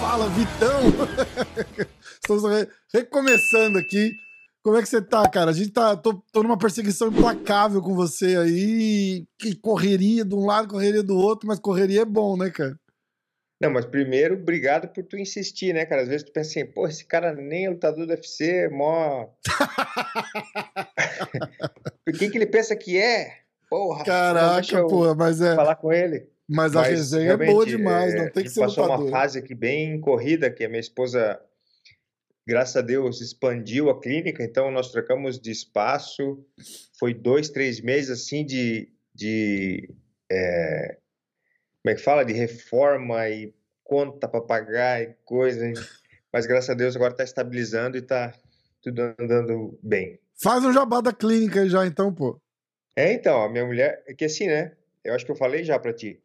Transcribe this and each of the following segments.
Fala, Vitão! Estamos re- recomeçando aqui. Como é que você tá, cara? A gente tá. Tô, tô numa perseguição implacável com você aí. Que correria de um lado, correria do outro, mas correria é bom, né, cara? Não, mas primeiro, obrigado por tu insistir, né, cara? Às vezes tu pensa assim, pô, esse cara nem é lutador do UFC, é mó. Por que que ele pensa que é? Porra, Caraca, pô, mas é. falar com ele. Mas a Mas resenha é boa demais, é, não a tem que ser passou uma lutador. fase aqui bem corrida, que a minha esposa, graças a Deus, expandiu a clínica, então nós trocamos de espaço. Foi dois, três meses assim de, de é, como é que fala? De reforma e conta para pagar e coisa. Mas graças a Deus agora está estabilizando e está tudo andando bem. Faz um jabá da clínica aí já, então, pô. É, então, a minha mulher, é que assim, né? Eu acho que eu falei já para ti.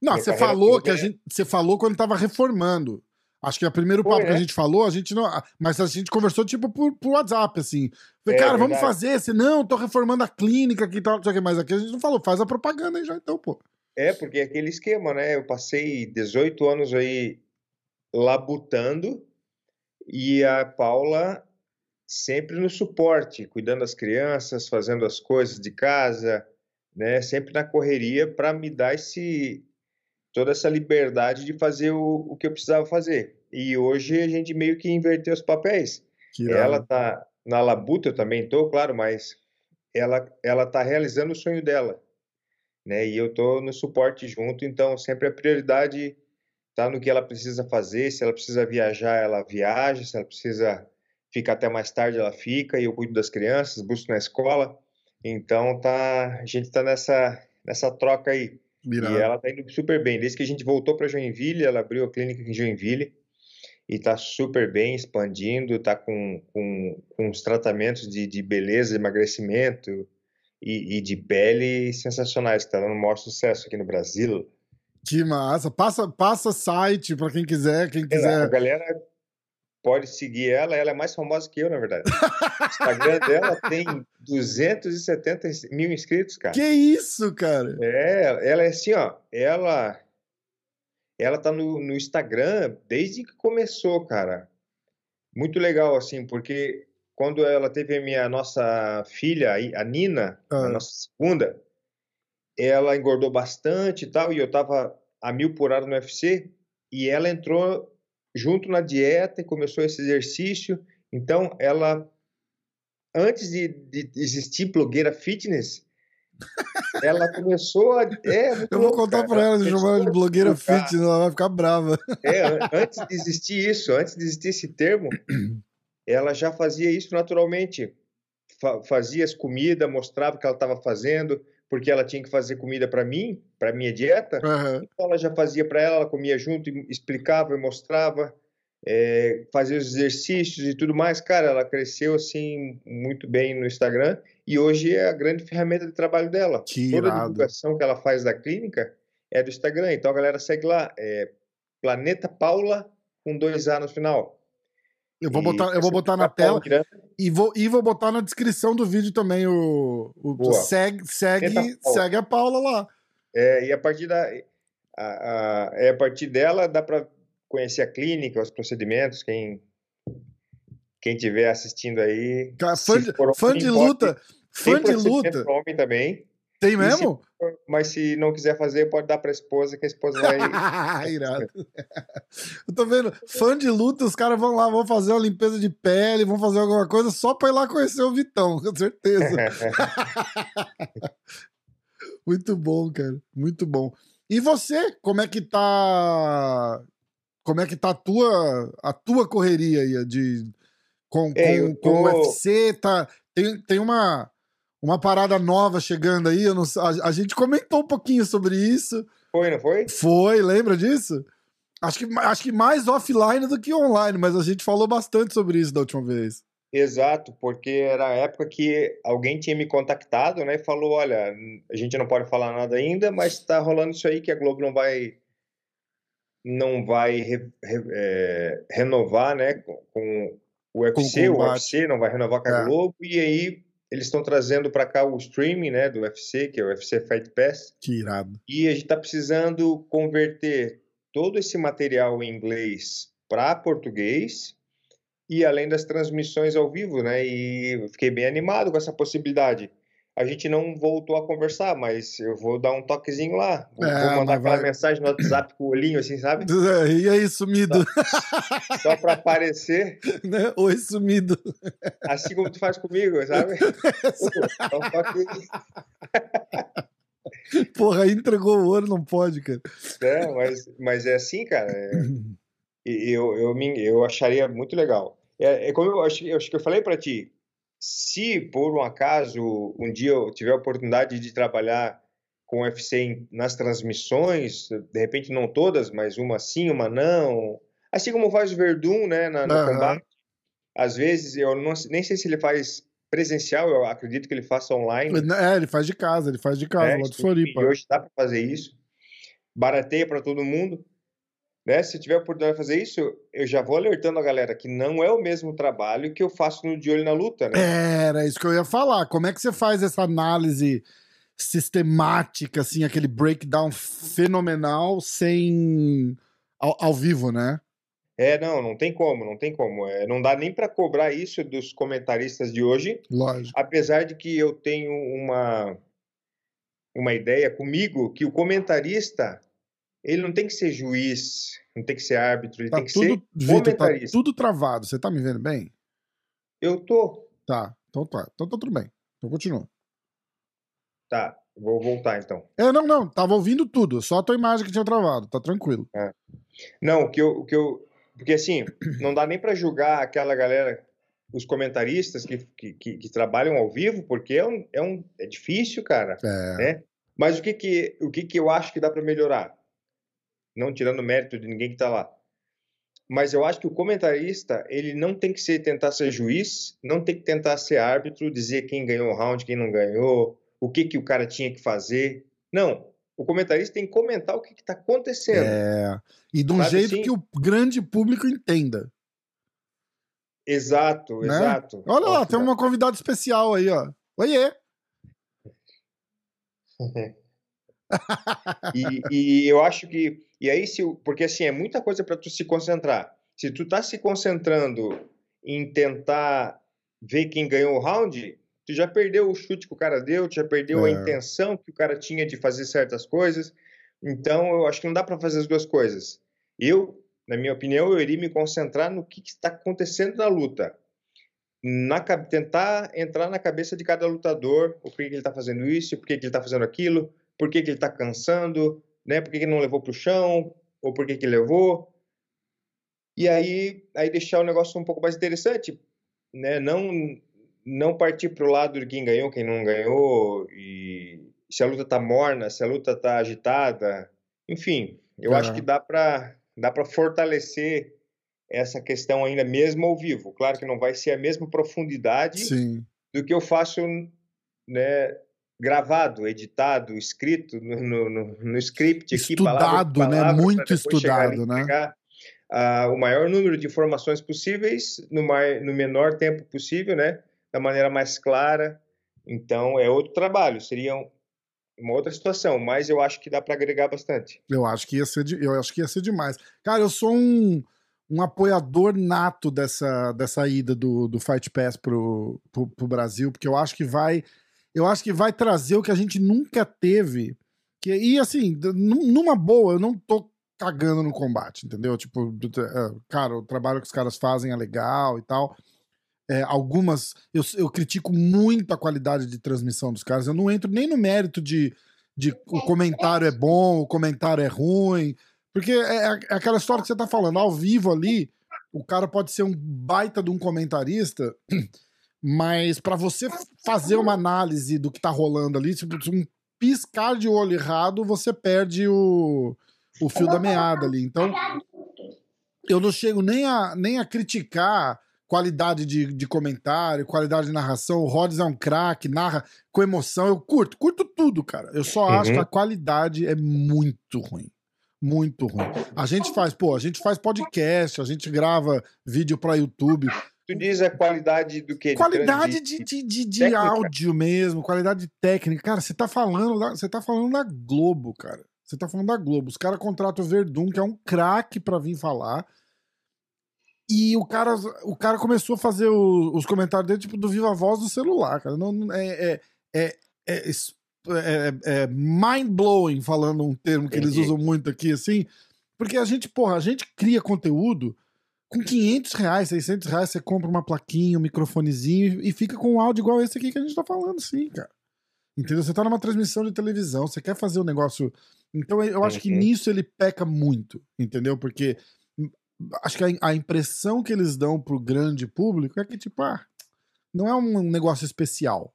Não, Minha você falou que a é- gente. Você falou quando tava reformando. Acho que o primeiro Foi, papo que a né? gente falou, a gente não. Mas a gente conversou, tipo, por, por WhatsApp, assim. Falei, É, cara, vamos fazer. Você, não, tô reformando a clínica aqui e tal, não sei o que. Mas aqui a gente não falou, faz a propaganda aí já, então, pô. É, porque é aquele esquema, né? Eu passei 18 anos aí labutando e a Paula sempre no suporte, cuidando das crianças, fazendo as coisas de casa, né? Sempre na correria para me dar esse toda essa liberdade de fazer o, o que eu precisava fazer. E hoje a gente meio que inverteu os papéis. Que. Ela tá na labuta, eu também tô, claro, mas ela ela tá realizando o sonho dela, né? E eu tô no suporte junto, então sempre a prioridade tá no que ela precisa fazer. Se ela precisa viajar, ela viaja. Se ela precisa ficar até mais tarde, ela fica. E eu cuido das crianças, busco na escola. Então tá, a gente tá nessa nessa troca aí. Irado. E ela tá indo super bem. Desde que a gente voltou para Joinville, ela abriu a clínica em Joinville e tá super bem, expandindo, tá com, com, com uns tratamentos de, de beleza, emagrecimento e, e de pele sensacionais, que tá dando o maior sucesso aqui no Brasil. Que massa. Passa, passa site pra quem quiser, quem A quiser. galera pode seguir ela, ela é mais famosa que eu, na verdade. O Instagram dela tem 270 mil inscritos, cara. Que isso, cara? É, ela é assim, ó, ela ela tá no, no Instagram desde que começou, cara. Muito legal, assim, porque quando ela teve a minha nossa filha, a Nina, Ah. a nossa segunda, ela engordou bastante e tal, e eu tava a mil por hora no UFC, e ela entrou junto na dieta e começou esse exercício. Então, ela, antes de, de existir blogueira fitness, ela começou a. É, Eu vou contar pra ela, se chamar ela de blogueira fitness, ela vai ficar brava. É, an- antes de existir isso, antes de existir esse termo, ela já fazia isso naturalmente. Fa- fazia as comidas, mostrava o que ela estava fazendo, porque ela tinha que fazer comida para mim, para minha dieta. Aham. Então ela já fazia para ela, ela comia junto, explicava e mostrava, é, fazia os exercícios e tudo mais. Cara, ela cresceu assim muito bem no Instagram e hoje é a grande ferramenta de trabalho dela. Que Toda a divulgação que ela faz da clínica é do Instagram. Então a galera segue lá, é Planeta Paula com dois A no final. Eu vou botar, eu vou botar na tela e vou, e vou botar na descrição do vídeo também o, o segue, segue, segue a Paula lá. É, e a partir da a, a, é a partir dela dá para conhecer a clínica, os procedimentos, quem quem estiver assistindo aí. Cara, fã de, fã de luta, fã de luta. homem também, Tem se- mesmo? mas se não quiser fazer, pode dar para a esposa, que a esposa vai. Irado. Eu tô vendo, fã de luta, os caras vão lá, vão fazer uma limpeza de pele, vão fazer alguma coisa só pra ir lá conhecer o Vitão, com certeza. Muito bom, cara. Muito bom. E você, como é que tá. Como é que tá a tua, a tua correria aí de, com, É, com, eu com o tô- UFC? Tá, tem, tem uma, uma parada nova chegando aí. Não, a, a gente comentou um pouquinho sobre isso. Foi, não foi? Foi, lembra disso? Acho que, acho que mais offline do que online, mas a gente falou bastante sobre isso da última vez. Exato, porque era a época que alguém tinha me contactado, né, e falou, olha, a gente não pode falar nada ainda, mas está rolando isso aí que a Globo não vai não vai re- re- é, renovar, né, com, com o UFC, o UFC não vai renovar com a é. Globo, e aí eles estão trazendo para cá o streaming, né, do UFC, que é o UFC Fight Pass. Que irado. E a gente está precisando converter todo esse material em inglês para português e além das transmissões ao vivo, né? E fiquei bem animado com essa possibilidade. A gente não voltou a conversar, mas eu vou dar um toquezinho lá. Vou, é, vou mandar aquela vai... mensagem no WhatsApp com o olhinho, assim, sabe? E aí, sumido? Só, só para aparecer. Né? Oi, sumido. Assim como tu faz comigo, sabe? Então, Porra, aí entregou o ouro, não pode, cara. É, mas, mas é assim, cara. É, eu, eu, eu, eu acharia muito legal. É, é como eu acho, eu acho que eu falei para ti, se por um acaso um dia eu tiver a oportunidade de trabalhar com o UFC nas transmissões, de repente não todas, mas uma sim, uma não, assim como faz o Verdun, né, na, no uhum. combate. Às vezes eu não, nem sei se ele faz presencial, eu acredito que ele faça online. É, ele faz de casa, ele faz de casa, é, lá do Floripa. E hoje dá para fazer isso. Barateia para todo mundo. Né? Se tiver a oportunidade de fazer isso, eu já vou alertando a galera que não é o mesmo trabalho que eu faço no De Olho na Luta, né? Era isso que eu ia falar. Como é que você faz essa análise sistemática, assim, aquele breakdown fenomenal sem... ao, ao vivo, né? É, não, não tem como, não tem como. É, não dá nem para cobrar isso dos comentaristas de hoje. Lógico. Apesar de que eu tenho uma, uma ideia comigo que o comentarista ele não tem que ser juiz, não tem que ser árbitro, ele tá tem que tudo, ser Vitor, tá comentarista. Tá tudo travado, você tá me vendo bem? Eu tô. Tá, então tá. Então tá tudo bem. Então continua. Tá, vou voltar então. É, não, não, tava ouvindo tudo, só a tua imagem que tinha travado, tá tranquilo. É. Não, o que eu, o que eu. Porque assim, não dá nem para julgar aquela galera, os comentaristas que, que, que, que, trabalham ao vivo, porque é, um, é, um, é difícil, cara. É. Né? Mas o que, que, o que, que eu acho que dá para melhorar? Não tirando mérito de ninguém que está lá. Mas eu acho que o comentarista, ele não tem que ser, tentar ser juiz, não tem que tentar ser árbitro, dizer quem ganhou o round, quem não ganhou, o que, que o cara tinha que fazer. Não. O comentarista tem que comentar o que está acontecendo. É. E de um Sabe jeito assim? que o grande público entenda. Exato, né? exato. Olha lá, tem uma convidada especial aí, ó. Oiê! e, e, eu acho que. E aí, se, porque assim, é muita coisa para tu se concentrar. Se tu tá se concentrando em tentar ver quem ganhou o round, tu já perdeu o chute que o cara deu, tu já perdeu é. a intenção que o cara tinha de fazer certas coisas. Então, eu acho que não dá para fazer as duas coisas. Eu, na minha opinião, eu iria me concentrar no que está acontecendo na luta. Na, tentar entrar na cabeça de cada lutador, o que ele está fazendo isso, por que ele está fazendo aquilo, por que, que ele está cansando, né? Por que, que não levou para o chão, ou por que, que levou. E aí, aí deixar o negócio um pouco mais interessante, né? Não, não partir para o lado de quem ganhou, quem não ganhou, e se a luta está morna, se a luta está agitada, enfim, eu acho que dá para dá para fortalecer essa questão ainda mesmo ao vivo. Claro que não vai ser a mesma profundidade Sim. do que eu faço né, gravado, editado, escrito no, no, no script aqui, estudado, palavra palavra, né? Muito estudado, né? Pegar, uh, o maior número de informações possíveis no, mais, no menor tempo possível, né? Da maneira mais clara. Então é outro trabalho, seria uma outra situação, mas eu acho que dá para agregar bastante. Eu acho que ia ser, de, eu acho que ia ser demais. Cara, eu sou um, um apoiador nato dessa, dessa ida do, do Fight Pass pro, pro, pro Brasil, porque eu acho que vai eu acho que vai trazer o que a gente nunca teve. Que, e assim, numa boa, eu não tô cagando no combate, entendeu? Tipo, é, cara, o trabalho que os caras fazem é legal e tal. É, algumas. Eu, eu critico muito a qualidade de transmissão dos caras. Eu não entro nem no mérito de, de o comentário é bom, o comentário é ruim. Porque é, é, é aquela história que você tá falando, ao vivo ali, o cara pode ser um baita de um comentarista mas para você fazer uma análise do que tá rolando ali, tipo, um piscar de olho errado, você perde o, o fio da meada ali. Então, eu não chego nem a, nem a criticar qualidade de, de comentário, qualidade de narração. O Rhodes é um craque, narra com emoção. Eu curto, curto tudo, cara. Eu só acho uhum. que a qualidade é muito ruim. Muito ruim. A gente faz, pô, a gente faz podcast, a gente grava vídeo para YouTube. Tu diz a qualidade do que? Qualidade de, de, de, de áudio mesmo, qualidade técnica. Cara, você tá falando da, você tá falando da Globo, cara. Você tá falando da Globo. Os caras contratam o Verdun, que é um craque para vir falar. E o cara, o cara começou a fazer o, os comentários dele, tipo, do Viva Voz do celular, cara. Não, é, é, é, é, é mind-blowing, falando um termo que eles usam muito aqui, assim. Porque a gente, porra, a gente cria conteúdo com 500 reais, 600 reais, você compra uma plaquinha, um microfonezinho e fica com um áudio igual esse aqui que a gente tá falando, sim, cara. Entendeu? Você tá numa transmissão de televisão, você quer fazer um negócio. Então eu acho que uhum. nisso ele peca muito, entendeu? Porque acho que a, a, impressão que eles dão pro grande público é que, tipo, ah, não é um negócio especial,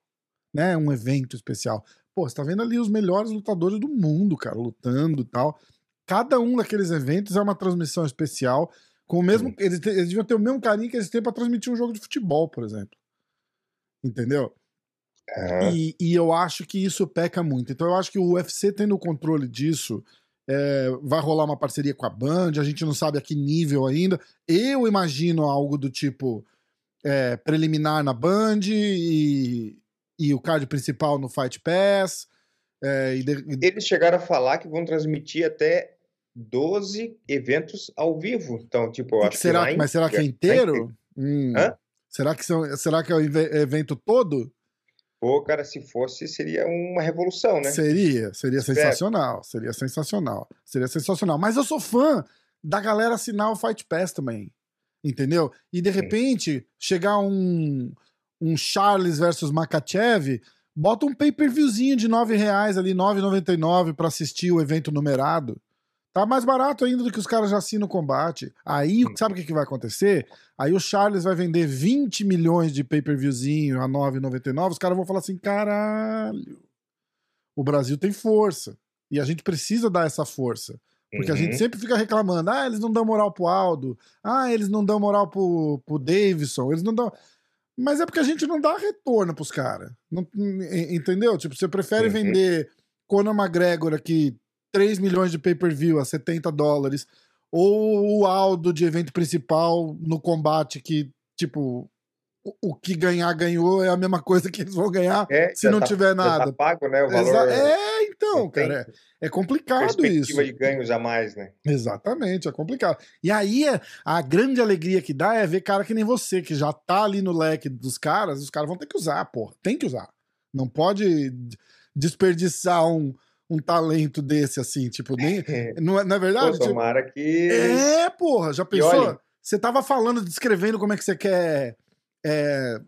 né? Um evento especial. Pô, você tá vendo ali os melhores lutadores do mundo, cara, lutando e tal. Cada um daqueles eventos é uma transmissão especial com o mesmo, eles, eles deviam ter o mesmo carinho que eles têm para transmitir um jogo de futebol, por exemplo. Entendeu? Uhum. E, e, eu acho que isso peca muito. Então eu acho que o UFC tendo o controle disso, é, vai rolar uma parceria com a Band, a gente não sabe a que nível ainda. Eu imagino algo do tipo é, preliminar na Band e, e o card principal no Fight Pass. É, de... Eles chegaram a falar que vão transmitir até 12 eventos ao vivo. Então, tipo, eu acho será, que. Mas será que é inteiro? Hum. Será, que são, será que é o evento todo? Pô, cara, se fosse, seria uma revolução, né? Seria, seria sensacional. Seria sensacional. Seria sensacional. Mas eu sou fã da galera assinar o Fight Pass também. Entendeu? E de repente, chegar um, um Charles versus Makachev, bota um pay-per-viewzinho de 9 reais ali, 9,99 para assistir o evento numerado. Tá mais barato ainda do que os caras já assinam o combate. Aí, hum. sabe o que, que vai acontecer? Aí o Charles vai vender 20 milhões de pay-per-viewzinho a 9,99. Os caras vão falar assim: caralho, o Brasil tem força. E a gente precisa dar essa força. Porque uhum. a gente uhum. sempre fica reclamando: ah, eles não dão moral pro Aldo. Ah, eles não dão moral pro, pro Davidson. Eles não dão. Mas é porque a gente não dá retorno pros caras. Entendeu? Tipo, você prefere uhum. vender Conor McGregor aqui 3 milhões de pay-per-view a 70 dólares, ou o Aldo de evento principal no combate que, tipo, o, que ganhar ganhou é a mesma coisa que eles vão ganhar é, se não tá, tiver nada. Tá pago, né, o valor. É, então, cara, é, é complicado perspectiva isso. de ganhos a mais, né? Exatamente, é complicado. E aí, a grande alegria que dá é ver cara que nem você, que já tá ali no leque dos caras, os caras vão ter que usar, porra. Tem que usar. Não pode desperdiçar um, um talento desse, assim, tipo, nem. não, é, não é verdade? Pô, tomara tipo, que. É, porra, já pensou? Você tava falando, descrevendo como é que você quer é,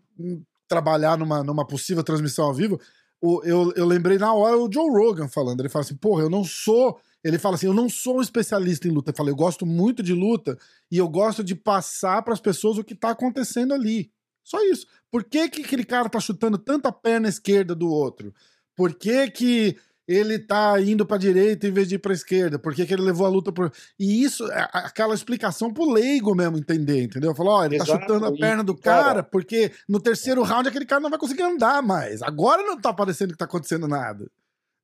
trabalhar numa, numa possível transmissão ao vivo. O, eu, eu lembrei na hora o Joe Rogan falando. Ele fala assim, porra, eu não sou. Ele fala assim: eu não sou um especialista em luta. Eu falei, eu gosto muito de luta e eu gosto de passar para as pessoas o que tá acontecendo ali. Só isso. Por que, que aquele cara tá chutando tanta perna esquerda do outro? Por que, que ele tá indo pra direita em vez de ir pra esquerda? Por que, que ele levou a luta por. E isso, é aquela explicação pro leigo mesmo entender, entendeu? Falou, ó, ele tá Exato, tá chutando a perna do cara, cara, porque no terceiro round aquele cara não vai conseguir andar mais. Agora não tá parecendo que tá acontecendo nada.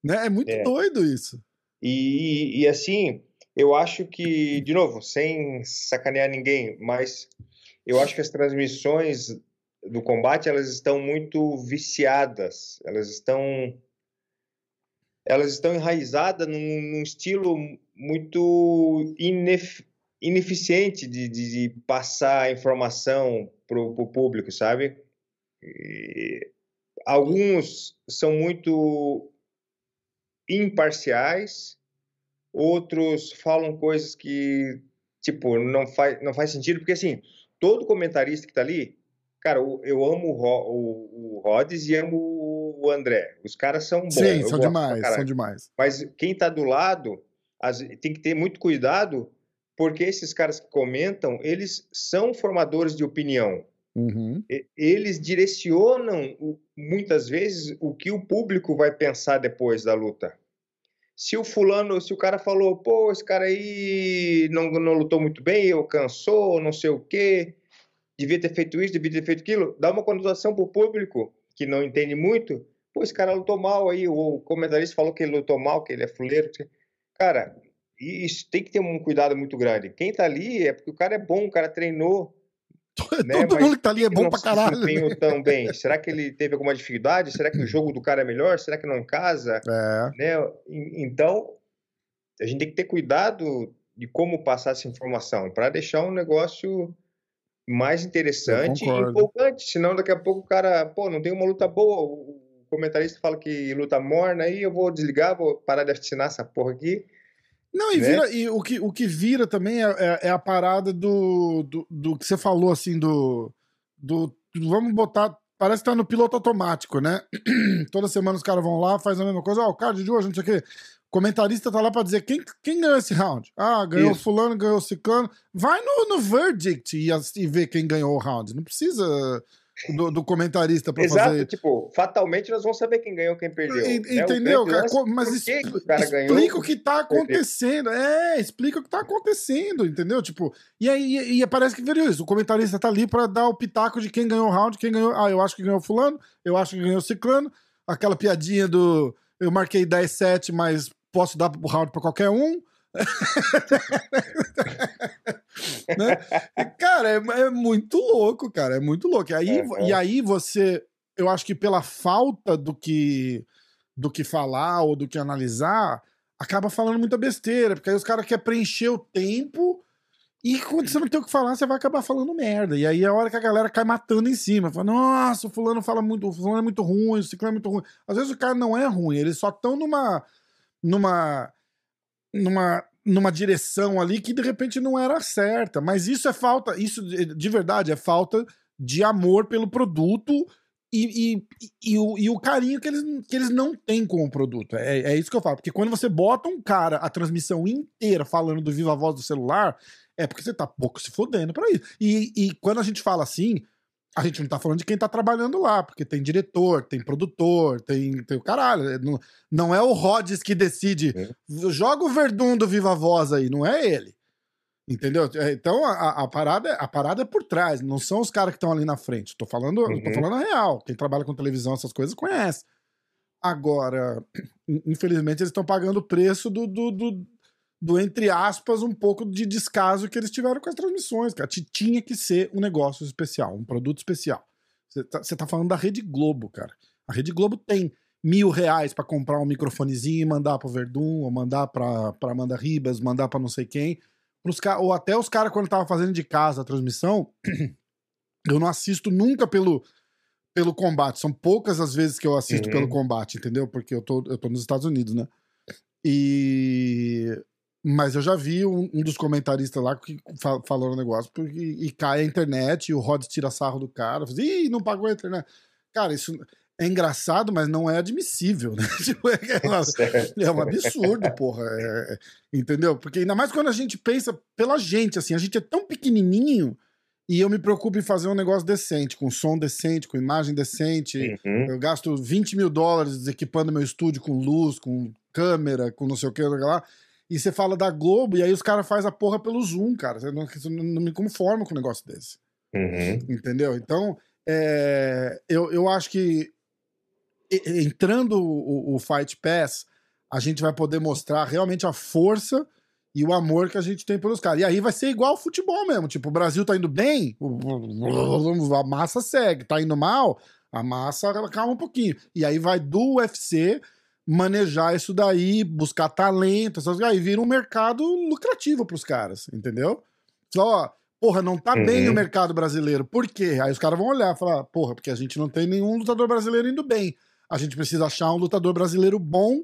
Né? É muito é. doido isso. E, e assim, eu acho que, de novo, sem sacanear ninguém, mas eu acho que as transmissões do combate elas estão muito viciadas, elas estão elas estão enraizadas num, num estilo muito inef, ineficiente de, de, de, passar informação para o público, sabe? E alguns são muito imparciais, outros falam coisas que, tipo, não faz, não faz sentido, porque, assim, todo comentarista que está ali, cara, eu amo o, o, o Rhodes e amo o André. Os caras são bons. Sim, são demais, são demais. Mas quem está do lado as, tem que ter muito cuidado, porque esses caras que comentam, eles são formadores de opinião. Uhum. Eles direcionam muitas vezes o que o público vai pensar depois da luta. Se o fulano, se o cara falou, pô, esse cara aí não, não lutou muito bem, eu cansou, não sei o quê, devia ter feito isso, devia ter feito aquilo, dá uma conotação para o público que não entende muito, Pô, esse cara lutou mal aí, o comentarista falou que ele lutou mal, que ele é fuleiro. Cara, isso tem que ter um cuidado muito grande. Quem tá ali é porque o cara é bom, o cara treinou. Né? Todo Mas mundo que tá ali é bom não pra caralho. desempenhou tão bem? Será que ele teve alguma dificuldade? Será que o jogo do cara é melhor? Será que não casa? É, Né? Então, a gente tem que ter cuidado de como passar essa informação para deixar um negócio mais interessante e empolgante. Senão, daqui a pouco o cara, pô, não tem uma luta boa. Comentarista fala que luta morna, aí eu vou desligar, vou parar de assinar essa porra aqui. Não, e, Né? vira, e o, que, o que vira também é, é- é a parada do, do, do que você falou, assim, do, do, Vamos botar. Parece que tá no piloto automático, né? Toda semana os caras vão lá, faz a mesma coisa. Ó, o card de hoje, não sei o quê. O comentarista tá lá pra dizer quem, quem ganhou esse round. Ah, ganhou Isso. fulano, ganhou ciclano. Vai no, no verdict e, e ver quem ganhou o round. Não precisa do, do comentarista Exato, fazer. tipo, fatalmente nós vamos saber quem ganhou, quem perdeu. E- né? Entendeu, cara? Mas es- que o cara explica ganhou, o que tá acontecendo. É, explica o que tá acontecendo, entendeu? Tipo, e aí e, e parece que virou isso. O comentarista tá ali pra dar o pitaco de quem ganhou o round, quem ganhou. Ah, eu acho que ganhou fulano, eu acho que ganhou ciclano. Aquela piadinha do eu marquei 10-7, mas posso dar o round pra qualquer um. né? E, Cara, é, é muito louco, cara. É muito louco. E aí, Uhum. e aí você, eu acho que pela falta do que do que falar ou do que analisar, acaba falando muita besteira, porque aí os caras querem preencher o tempo e quando você não tem o que falar, você vai acabar falando merda. E aí é a hora que a galera cai matando em cima. Fala, nossa, o fulano fala muito, o fulano é muito ruim, o ciclano é muito ruim. Às vezes o cara não é ruim, eles só estão numa numa numa numa direção ali que de repente não era certa, mas isso é falta, isso de de verdade é falta de amor pelo produto e, e, e, o, e o carinho que eles, que eles não têm com o produto. É, é isso que eu falo. Porque quando você bota um cara, a transmissão inteira falando do viva voz do celular, é porque você tá pouco se fodendo pra isso. E, e quando a gente fala assim, a gente não tá falando de quem tá trabalhando lá, porque tem diretor, tem produtor, tem, tem o caralho. é, Não, não é o Rhodes que decide. Joga o Verdun do Viva Voz aí, não é ele. Entendeu? É, Então a, a- parada, a parada é por trás, não são os caras que estão ali na frente. Tô falando, eu tô Uhum. falando a real. Quem trabalha com televisão, essas coisas, conhece. Agora, in- infelizmente, eles estão pagando o preço do, do, do, do, entre aspas, um pouco de descaso que eles tiveram com as transmissões, cara. Ti- Tinha que ser um negócio especial, um produto especial. Você tá, tá falando da Rede Globo, cara. A Rede Globo tem mil reais pra comprar um microfonezinho e mandar pro Verdun, ou mandar pra, pra Amanda Ribas, mandar pra não sei quem. Pros ou até os caras, quando tava fazendo de casa a transmissão, eu não assisto nunca pelo, pelo combate. São poucas as vezes que eu assisto Uhum. pelo combate, entendeu? Porque eu tô, eu tô nos Estados Unidos, né? E. Mas eu já vi um, um dos comentaristas lá que fa falou um negócio porque, e cai a internet e o Rhodes tira sarro do cara. Fala, Ih, não pagou a internet. Cara, isso é engraçado, mas não é admissível, né? Tipo, é, é é um absurdo, porra. é- é- entendeu? Porque ainda mais quando a gente pensa pela gente, assim, a gente é tão pequenininho e eu me preocupo em fazer um negócio decente, com som decente, com imagem decente. Uhum. Eu gasto 20 mil dólares equipando meu estúdio com luz, com câmera, com não sei o que lá. E você fala da Globo, e aí os caras fazem a porra pelo Zoom, cara. Eu não, eu não me conformo com um negócio desse. Uhum. Entendeu? Então, é, eu, eu acho que entrando o, o Fight Pass, a gente vai poder mostrar realmente a força e o amor que a gente tem pelos caras. E aí vai ser igual ao futebol mesmo. Tipo, o Brasil tá indo bem, a massa segue. Tá indo mal, a massa calma um pouquinho. E aí vai do UFC manejar isso daí, buscar talento, essas coisas. Aí vira um mercado lucrativo pros caras, entendeu? Só, porra, não tá bem Uhum. o mercado brasileiro. Por quê? Aí os caras vão olhar e falar, porra, porque a gente não tem nenhum lutador brasileiro indo bem. A gente precisa achar um lutador brasileiro bom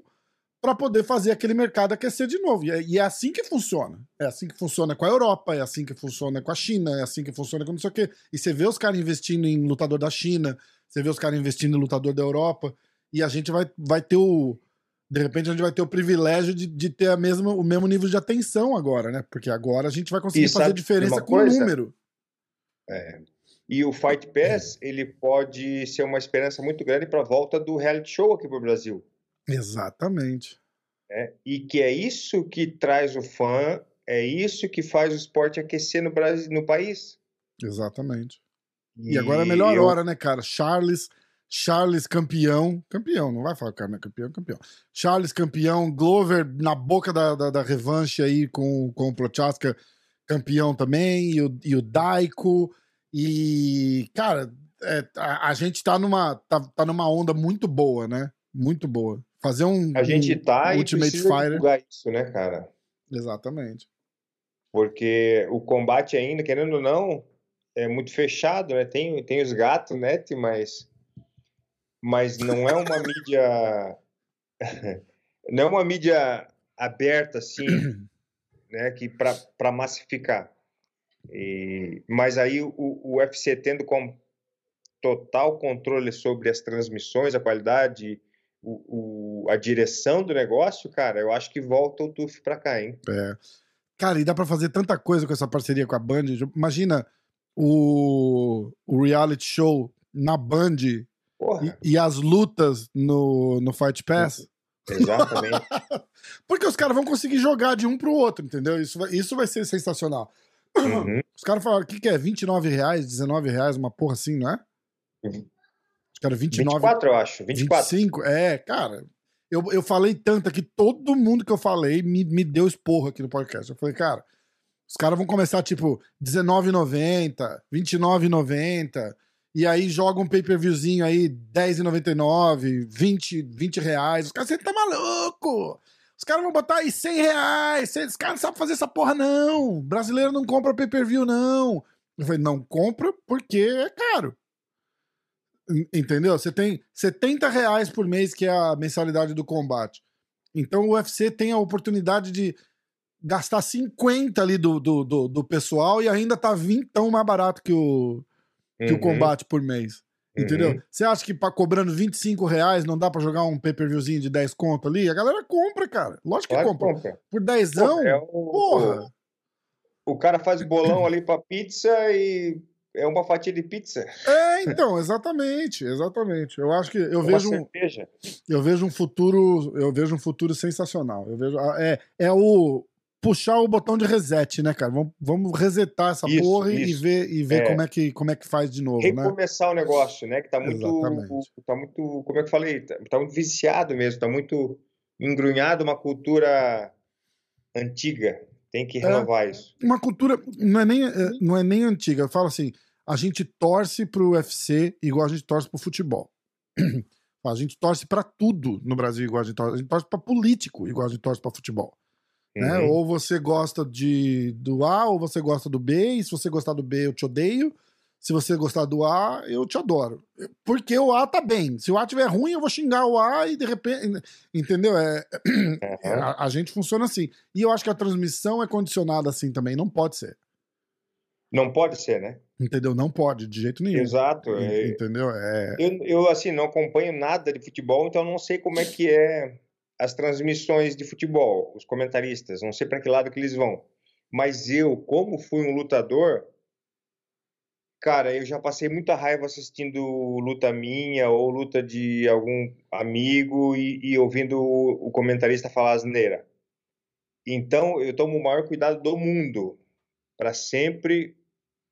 pra poder fazer aquele mercado aquecer de novo. E é, e é assim que funciona. É assim que funciona com a Europa, é assim que funciona com a China, é assim que funciona com não sei o quê. E você vê os caras investindo em lutador da China, você vê os caras investindo em lutador da Europa, e a gente vai, vai ter o. De repente a gente vai ter o privilégio de, de ter a mesma, o mesmo nível de atenção agora, né? Porque agora a gente vai conseguir E fazer diferença com o número. E o Fight Pass, ele pode ser uma esperança muito grande para a volta do reality show aqui para o Brasil. Exatamente. né? E que é isso que traz o fã, é isso que faz o esporte aquecer no, Brasil, no país. Exatamente. E, agora é a melhor eu- hora, né, cara? Charles, Charles campeão. Campeão, não vai falar que é campeão, campeão. Charles campeão, Glover na boca da, da, da revanche aí com, com o Prochaska campeão também, e o, e o Daiko. E, cara, é, a, a, gente tá numa, tá, tá numa onda muito boa, né? Muito boa. Fazer um. A gente tá um Ultimate Fighter. isso, né, cara? Exatamente. Porque o combate ainda, querendo ou não, é muito fechado, né? Tem, tem os gatos, né, mas, mas não é uma mídia. não é uma mídia aberta, assim, né, que para massificar. E, mas aí o, o UFC tendo com total controle sobre as transmissões, a qualidade, o, o, a direção do negócio, cara, eu acho que volta o TUF pra cá, hein? É. Cara, e dá pra fazer tanta coisa com essa parceria com a Band. Imagina o, o reality show na Band e, e, as lutas no, no Fight Pass. Exatamente. Porque os caras vão conseguir jogar de um pro outro, entendeu? Isso vai, isso vai ser sensacional. Uhum. Os caras falaram, o que, que é? 29 reais, 19 reais, uma porra assim, não é? Uhum. Os caras 29... 24, eu acho. 24. 25, é, cara. Eu, eu falei tanto que todo mundo que eu falei me, me deu esporro aqui no podcast. Eu falei, cara, os caras vão começar tipo R$19,90, R$29,90, e aí jogam um pay-per-viewzinho aí R$10,99, 20, 20 reais. Os caras, você tá maluco? Os caras vão botar aí 100 reais. Os caras não sabem fazer essa porra, não. Brasileiro não compra pay-per-view, não. Eu falei, não compra porque é caro. Entendeu? Você tem 70 reais por mês, que é a mensalidade do combate. Então o UFC tem a oportunidade de gastar 50 ali do, do, do, do pessoal e ainda tá 20 tão mais barato que o, que uhum. o combate por mês. Entendeu? Uhum. Você acha que pra, cobrando 25 reais não dá pra jogar um pay-per-viewzinho de 10 conto ali? A galera compra, cara. Lógico que compra. compra. Por 10 anos, é porra. O, o cara faz bolão ali pra pizza e é uma fatia de pizza. É, então, exatamente, exatamente. Eu acho que eu uma vejo cerveja. um, eu vejo um futuro, eu vejo um futuro sensacional. Eu vejo é, é o puxar o botão de reset, né, cara? Vamos, vamos resetar essa isso, porra isso. e ver, e ver é. como, é que, como é que faz de novo, Recomeçar né? Recomeçar o negócio, né? Que tá muito, tá muito, como é que eu falei? Tá, tá muito viciado mesmo, tá muito engrunhado uma cultura antiga. Tem que é. renovar é, isso. Uma cultura não é nem, é, não é nem antiga. Eu falo assim, a gente torce pro UFC igual a gente torce pro futebol. A gente torce para tudo no Brasil igual a gente torce. A gente torce pra político igual a gente torce pra futebol. Né? Uhum. Ou você gosta de, do A ou você gosta do B, e se você gostar do B, eu te odeio. Se você gostar do A, eu te adoro. Porque o A tá bem. Se o A tiver ruim, eu vou xingar o A e de repente. Entendeu? É, uhum. a, a, gente funciona assim. E eu acho que a transmissão é condicionada assim também. Não pode ser. Não pode ser, né? Entendeu? Não pode, de jeito nenhum. Exato. Entendeu? É... Eu, eu, assim, não acompanho nada de futebol, então não sei como é que é as transmissões de futebol, os comentaristas, não sei para que lado que eles vão. Mas eu, como fui um lutador, cara, eu já passei muita raiva assistindo luta minha ou luta de algum amigo e, e ouvindo o, o, comentarista falar asneira. Então, eu tomo o maior cuidado do mundo para sempre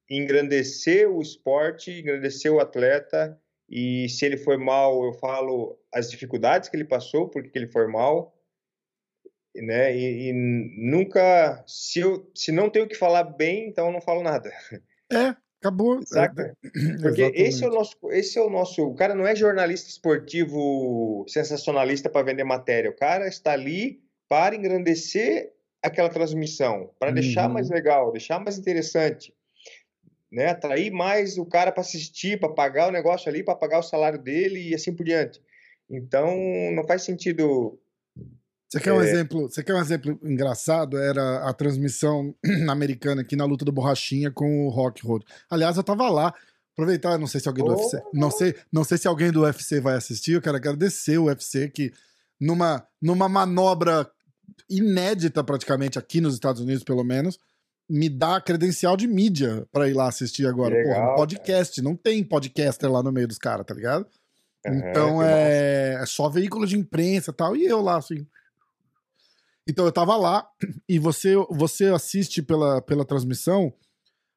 engrandecer o esporte, engrandecer o atleta e se ele foi mal, eu falo as dificuldades que ele passou, porque ele foi mal, né? E, e, nunca, se eu se não tenho que falar bem, então eu não falo nada. É, acabou. Saca? Porque esse é o nosso, esse é o nosso, o cara não é jornalista esportivo sensacionalista para vender matéria. O cara está ali para engrandecer aquela transmissão, para uhum. deixar mais legal, deixar mais interessante né? Atrair mais o cara para assistir, para pagar o negócio ali, para pagar o salário dele e assim por diante. Então, não faz sentido. Você quer um é... exemplo? Você quer um exemplo engraçado? Era a transmissão americana aqui na luta do Borrachinha com o Rock Road. Aliás, eu tava lá. Aproveitar, não sei se alguém do oh, UFC, não sei, não sei se alguém do UFC vai assistir. Eu quero agradecer o UFC que numa numa manobra inédita praticamente aqui nos Estados Unidos, pelo menos, me dá credencial de mídia para ir lá assistir agora. Legal, Porra, um podcast. Cara. Não tem podcaster lá no meio dos caras, tá ligado? Uhum, então é, é, só veículo de imprensa e tal. E eu lá, assim. Então eu tava lá e você, você assiste pela, pela transmissão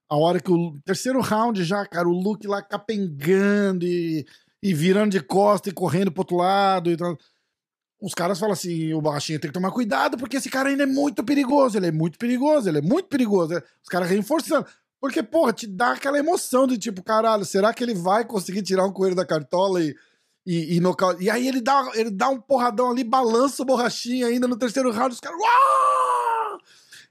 a hora que o terceiro round já, cara, o Luke lá capengando e, e virando de costa e correndo pro outro lado e tal os caras falam assim: o Borrachinha tem que tomar cuidado porque esse cara ainda é muito perigoso. Ele é muito perigoso, ele é muito perigoso. Os caras reforçando. Porque, porra, te dá aquela emoção de tipo, caralho, será que ele vai conseguir tirar um coelho da cartola e, e, e, nocaute... e aí ele dá, ele dá um porradão ali, balança o borrachinha ainda no terceiro round, os caras.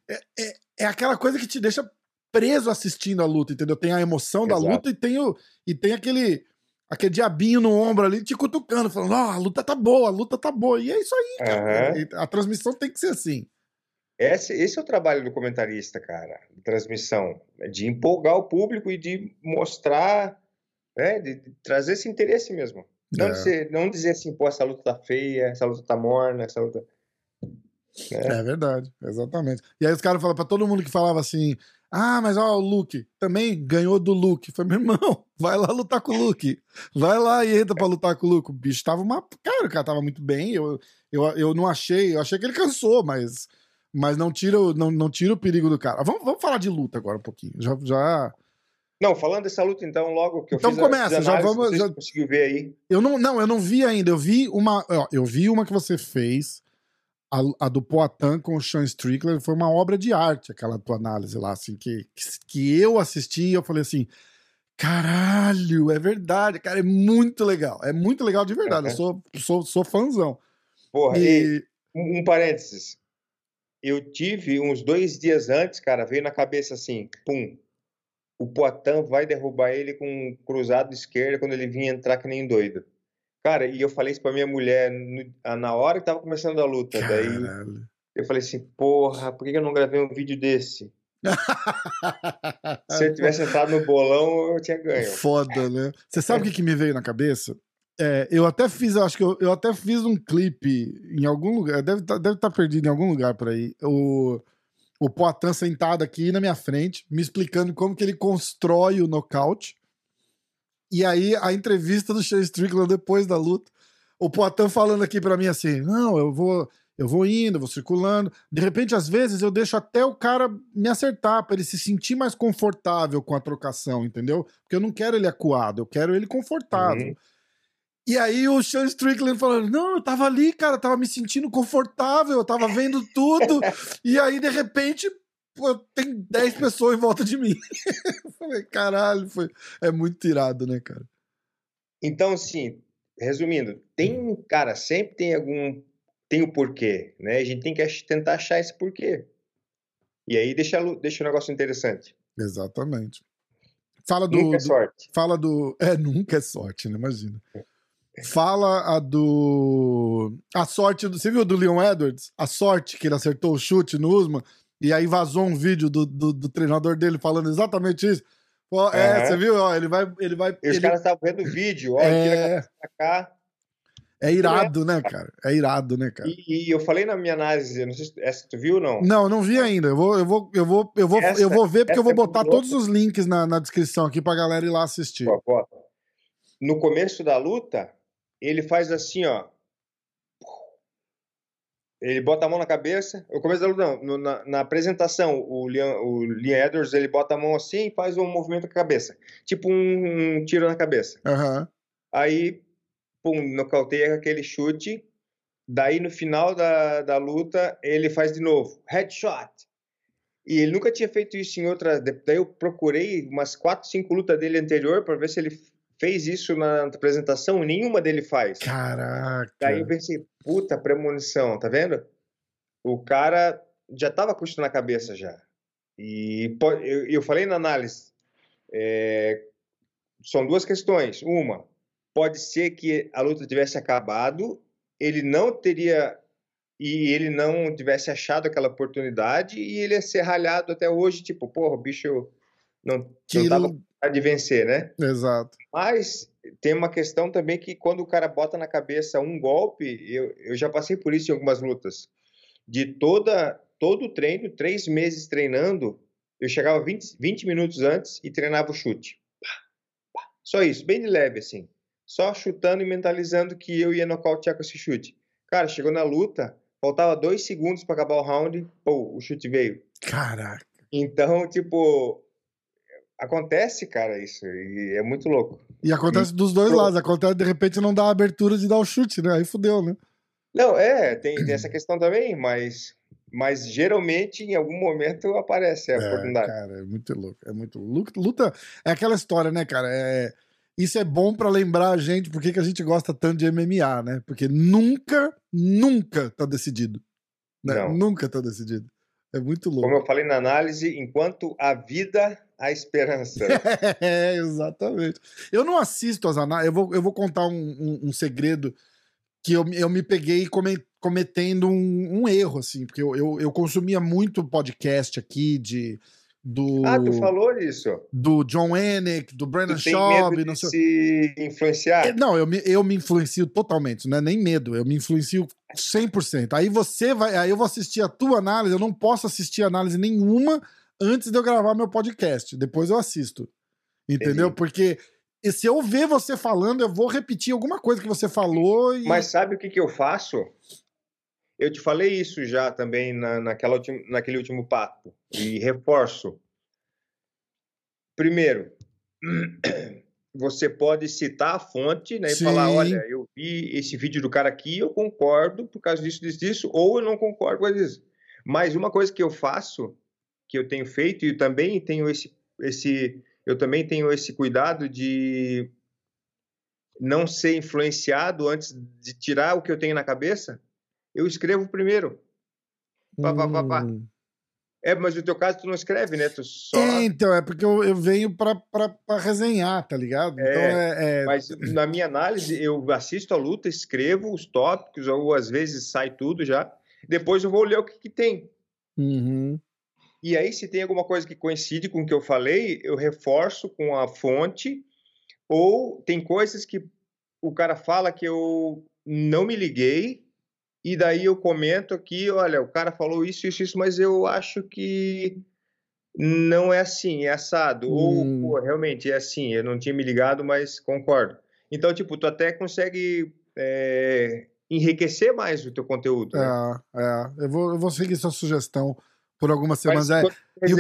É, é, é, aquela coisa que te deixa preso assistindo a luta, entendeu? Tem a emoção Exato. da luta e tem, o, e tem aquele, aquele diabinho no ombro ali te cutucando, falando: Ó, oh, a luta tá boa, a luta tá boa. E é isso aí, cara. Uhum. A transmissão tem que ser assim. Esse, esse é o trabalho do comentarista, cara, de transmissão, é de empolgar o público e de mostrar, né, de, de trazer esse interesse mesmo. Não, é. dizer, não dizer assim, pô, essa luta tá feia, essa luta tá morna, essa luta. É, é verdade, exatamente. E aí os caras falam pra todo mundo que falava assim: ah, mas ó, o Luke também ganhou do Luke. Foi meu irmão, vai lá lutar com o Luke. Vai lá e entra pra lutar com o Luke. O bicho tava uma. Cara, o cara tava muito bem. Eu, eu, eu não achei, eu achei que ele cansou, mas mas não tira, não, não tira o perigo do cara. Vamos, vamos falar de luta agora um pouquinho. Já, já... Não, falando dessa luta, então, logo que eu então fiz começa, já vamos. Já conseguiu ver aí? Eu não, não, eu não vi ainda. Eu vi uma, eu vi uma que você fez, a, a do Poitin com o Sean Strickler, foi uma obra de arte, aquela tua análise lá, assim, que, que eu assisti e eu falei assim, caralho, é verdade, cara, é muito legal, é muito legal de verdade, eu sou, sou, sou fãzão. Porra, e... e um parênteses, eu tive uns dois dias antes, cara, veio na cabeça assim, pum, o Poitin vai derrubar ele com um cruzado esquerdo quando ele vinha entrar que nem doido. Cara, e eu falei isso pra minha mulher no, na hora que tava começando a luta. Caralho. Daí eu falei assim, porra, por que eu não gravei um vídeo desse? Se eu tivesse entrado no bolão, eu tinha ganho. Foda, né? Você sabe o que, que me veio na cabeça? É, eu até fiz, eu acho que eu, eu até fiz um clipe em algum lugar, deve estar tá, deve tá perdido em algum lugar por aí. O, o Poitin sentado aqui na minha frente, me explicando como que ele constrói o nocaute. E aí a entrevista do Shane Strickland depois da luta, o Poitin falando aqui para mim assim: "Não, eu vou eu vou indo, vou circulando. De repente, às vezes, eu deixo até o cara me acertar, para ele se sentir mais confortável com a trocação, entendeu? Porque eu não quero ele acuado, eu quero ele confortável. Uhum. E aí o Sean Strickland falando, não, eu tava ali, cara, eu tava me sentindo confortável, eu tava vendo tudo. e aí, de repente, pô, tem 10 pessoas em volta de mim. eu falei, caralho, foi... é muito tirado, né, cara? Então, assim, resumindo, tem, cara, sempre tem algum, tem o porquê, né? A gente tem que tentar achar esse porquê. E aí deixa, deixa o negócio interessante. Exatamente. Fala do. Nunca é sorte. Do, fala do. É, nunca é sorte, né? Imagina. Fala a do. A sorte do. Você viu do Leon Edwards? A sorte que ele acertou o chute no Usman. E aí vazou um vídeo do, do, do treinador dele falando exatamente isso. Pô, uhum. É, você viu? Ó, ele vai. Ele vai e os ele... caras estavam vendo o vídeo, ó, é... cá. É irado, né, cara? É irado, né, cara? E, e, eu falei na minha análise, não sei se essa tu viu ou não? Não, não vi ainda. Eu vou, eu vou, eu vou, eu vou, essa, eu vou ver porque eu vou é botar é todos os links na, na descrição aqui pra galera ir lá assistir. No começo da luta, ele faz assim, ó. Ele bota a mão na cabeça. O começo da luta, não. Na, na, apresentação, o Leon, o Leon Edwards, ele bota a mão assim e faz um movimento com a cabeça. Tipo um, um tiro na cabeça. Uhum. Aí, pum, nocauteia aquele chute. Daí, no final da, da luta, ele faz de novo. Headshot. E ele nunca tinha feito isso em outra. Daí eu procurei umas 4, 5 lutas dele anterior para ver se ele fez isso na apresentação, nenhuma dele faz. Caraca. Daí eu pensei, puta premonição, tá vendo? O cara já tava com isso na cabeça já. E eu, falei na análise, é, são duas questões. Uma, pode ser que a luta tivesse acabado, ele não teria e ele não tivesse achado aquela oportunidade e ele ia ser ralhado até hoje, tipo, porra, o bicho não, que não tava de vencer, né? Exato. Mas tem uma questão também que quando o cara bota na cabeça um golpe, eu, eu já passei por isso em algumas lutas. De toda todo o treino, três meses treinando, eu chegava 20, 20 minutos antes e treinava o chute. Só isso, bem de leve assim. Só chutando e mentalizando que eu ia nocautear com esse chute. Cara, chegou na luta, faltava dois segundos para acabar o round, pô, o chute veio. Caraca. Então, tipo, Acontece, cara, isso. E é muito louco. E acontece e, dos dois lados. Acontece, de repente, não dá a abertura de dar o chute, né? Aí fudeu, né? Não, é, tem, tem essa questão também, mas Mas geralmente, em algum momento, aparece a É, oportunidade. cara, é muito louco. É muito louco. Luta é aquela história, né, cara? É, isso é bom pra lembrar a gente por que a gente gosta tanto de MMA, né? Porque nunca, nunca tá decidido. né? Não. Nunca tá decidido. É muito louco. Como eu falei na análise, enquanto a vida, a esperança. É, exatamente. Eu não assisto as análises. Eu vou, eu vou contar um, um- um segredo que eu, eu me peguei come- cometendo um, um erro, assim, porque eu, eu, eu consumia muito podcast aqui de. Do, Ah, tu falou isso. do John Wenick, do Brandon Schaub, não sei. se influenciar? É, Não, eu me, eu me influencio totalmente, não é nem medo, eu me influencio 100%. Aí você vai, aí eu vou assistir a tua análise, eu não posso assistir análise nenhuma antes de eu gravar meu podcast, depois eu assisto. Entendeu? Entendi. Porque se eu ver você falando, eu vou repetir alguma coisa que você falou e Mas sabe o que, que eu faço? Eu te falei isso já também na, naquela ultim- naquele último papo e reforço. Primeiro, você pode citar a fonte né, e Sim. falar: olha, eu vi esse vídeo do cara aqui, eu concordo por causa disso, disso, disso, ou eu não concordo com isso. Mas uma coisa que eu faço, que eu tenho feito, e também tenho esse, esse, eu também tenho esse cuidado de não ser influenciado antes de tirar o que eu tenho na cabeça, eu escrevo primeiro. Pá, pá, pá, pá. Hum. É, mas no teu caso tu não escreve, né? Tu só. É, então, é porque eu, eu venho pra, pra, pra resenhar, tá ligado? Então é. é- Mas na minha análise, eu assisto a luta, escrevo os tópicos, ou às vezes sai tudo já. Depois eu vou ler o que, que tem. Uhum. E aí, se tem alguma coisa que coincide com o que eu falei, eu reforço com a fonte. Ou tem coisas que o cara fala que eu não me liguei, e daí eu comento aqui: olha, o cara falou isso, isso, isso, mas eu acho que não é assim, é assado. Hum. Ou, pô, realmente é assim, eu não tinha me ligado, mas concordo. Então, tipo, tu até consegue é, enriquecer mais o teu conteúdo. né? É, é. Eu vou, eu vou seguir sua sugestão por algumas Mas semanas. É, E o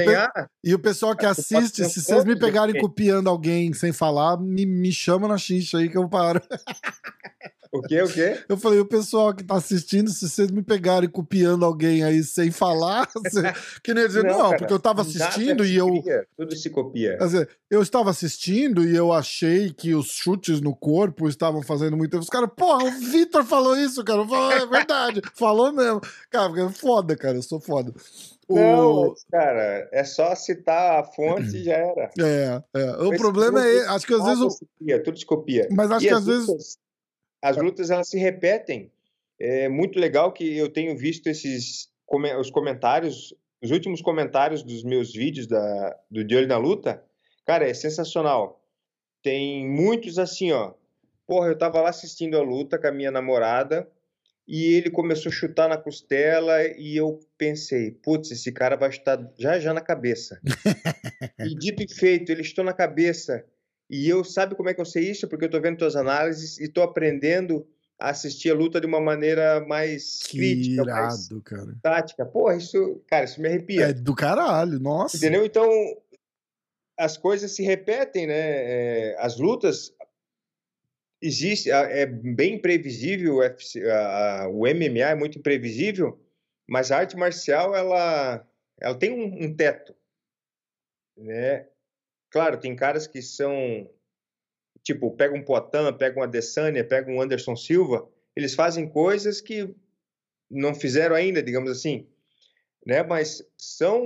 E o pessoal que assiste, se vocês me pegarem copiando alguém sem falar, me, me chama na xixa aí que eu paro. o quê, o quê? Eu falei, o pessoal que tá assistindo, se vocês me pegarem copiando alguém aí sem falar, você- que nem dizer, não, cara, porque eu tava assistindo e eu. tudo se copia. Quer dizer, eu estava assistindo e eu achei que os chutes no corpo estavam fazendo muito. Os caras, porra, o Vitor falou isso, cara. Falo, é verdade, falou mesmo. Cara, é foda, cara, eu sou foda. O- Não, mas, cara, é só citar a fonte e já era. É, é. O Esse problema é, acho que às vezes. O- cria, tudo se copia. Mas acho E que às vezes. As lutas elas se repetem. É muito legal que eu tenho visto esses os comentários, os últimos comentários dos meus vídeos da, do De Olho na Luta. Cara, é sensacional. Tem muitos assim, ó. Porra, eu tava lá assistindo a luta com a minha namorada e ele começou a chutar na costela e eu pensei, putz, esse cara vai estar já já na cabeça. e dito e feito, ele estou na cabeça. E eu, sabe como é que eu sei isso? Porque eu tô vendo tuas análises e tô aprendendo a assistir a luta de uma maneira mais Que crítica, mais irado, cara. tática. Porra, isso, cara, isso me arrepia. É do caralho, nossa. Entendeu? Então, as coisas se repetem, né? É, as lutas existe é bem imprevisível o, UFC, a- o MMA é muito imprevisível mas a arte marcial ela ela tem um, um teto né claro tem caras que são tipo pega um Poatan pega um Adesanya pega um Anderson Silva eles fazem coisas que não fizeram ainda digamos assim né mas são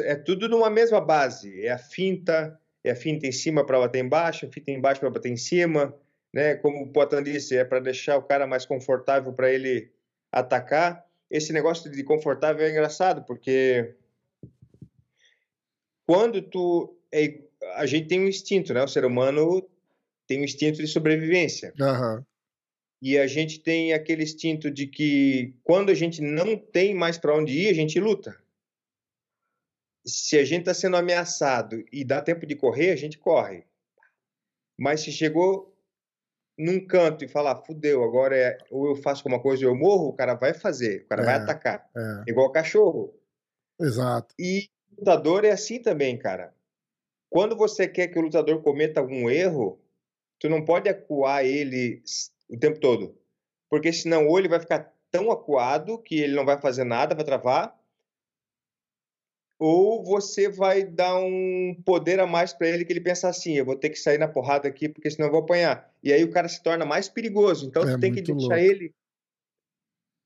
é tudo numa mesma base é a finta é a finta em cima para bater embaixo a finta embaixo para bater em cima né? Como o Potan disse, é para deixar o cara mais confortável para ele atacar. Esse negócio de confortável é engraçado, porque quando tu é, a gente tem um instinto, né? O ser humano tem um instinto de sobrevivência. Aham. E a gente tem aquele instinto de que quando a gente não tem mais para onde ir, a gente luta. Se a gente está sendo ameaçado e dá tempo de correr, a gente corre. Mas se chegou num canto e falar, fudeu, agora é ou eu faço alguma coisa ou eu morro, o cara vai fazer, o cara vai É. atacar. É, Igual cachorro. exato. E lutador é assim também, cara. Quando você quer que o lutador cometa algum erro, tu não pode acuar ele o tempo todo. Porque senão ou ele vai ficar tão acuado que ele não vai fazer nada, vai travar, ou você vai dar um poder a mais para ele que ele pensa assim, eu vou ter que sair na porrada aqui porque senão eu vou apanhar. E aí o cara se torna mais perigoso. Então é tu tem que deixar louco. ele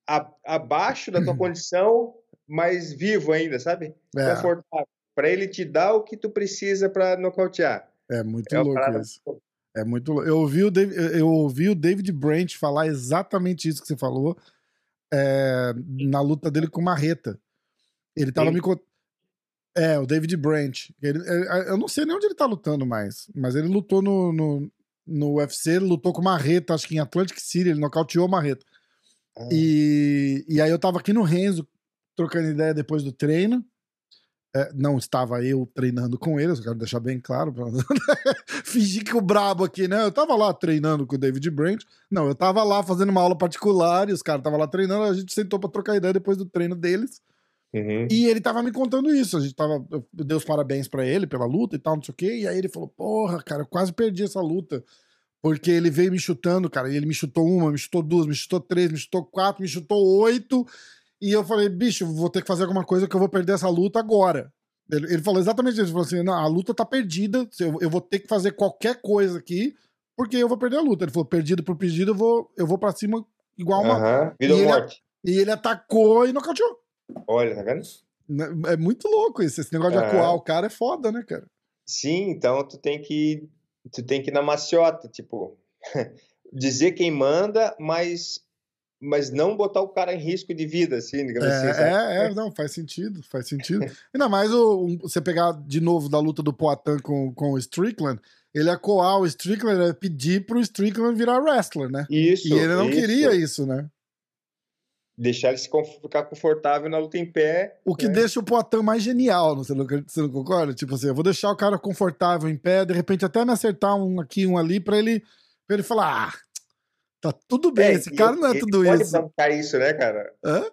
a, abaixo da tua condição, mas vivo ainda, sabe? É. Confortável. Para ele te dar o que tu precisa para nocautear. É muito é louco isso. É muito louco. Eu ouvi, o David, eu ouvi o David Brent falar exatamente isso que você falou é, na luta dele com o Marreta. Ele tava Sim. me é, o David Branch. Ele, é, é, eu não sei nem onde ele tá lutando mais, mas ele lutou no, no, no UFC, ele lutou com Marreta, acho que em Atlantic City, ele nocauteou Marreta. Ah. E, e aí eu tava aqui no Renzo, trocando ideia depois do treino. É, não estava eu treinando com ele, eu quero deixar bem claro. Pra... Fingir que o brabo aqui, né? Eu tava lá treinando com o David Branch. Não, eu tava lá fazendo uma aula particular e os caras estavam lá treinando. A gente sentou pra trocar ideia depois do treino deles. Uhum. E ele tava me contando isso. A gente tava. Eu dei os parabéns para ele pela luta e tal, não sei o quê. E aí ele falou: Porra, cara, eu quase perdi essa luta. Porque ele veio me chutando, cara. E ele me chutou uma, me chutou duas, me chutou três, me chutou quatro, me chutou oito. E eu falei, bicho, vou ter que fazer alguma coisa que eu vou perder essa luta agora. Ele, ele falou exatamente isso. Ele falou assim: não, a luta tá perdida. Eu, eu, vou ter que fazer qualquer coisa aqui, porque eu vou perder a luta. Ele falou: perdido por pedido, eu vou, eu vou pra cima igual uma. Uhum. Vida ou morte. e ele atacou e nocauteou. Olha, tá vendo? Né, é muito louco isso. Esse negócio de acuar o cara é foda, né, cara? Sim, então tu tem que tu tem que ir na maciota, tipo, dizer quem manda, mas mas não botar o cara em risco de vida, assim, digamos é, assim. É, é, não, faz sentido, faz sentido. Ainda mais o, um, você pegar de novo da luta do Poatan com, com o Strickland, ele acuar o Strickland é pedir pro Strickland virar wrestler, né? Isso. E ele não isso. queria isso, né? deixar ele se ficar confortável na luta em pé. O que né? deixa o Poitin mais genial, você não, você não concorda? Tipo assim, eu vou deixar o cara confortável em pé, de repente até me acertar um aqui, um ali, pra ele, pra ele falar, ah, tá tudo bem, é, esse cara não é tudo ele isso. Pode bancar isso, né, cara? Hã?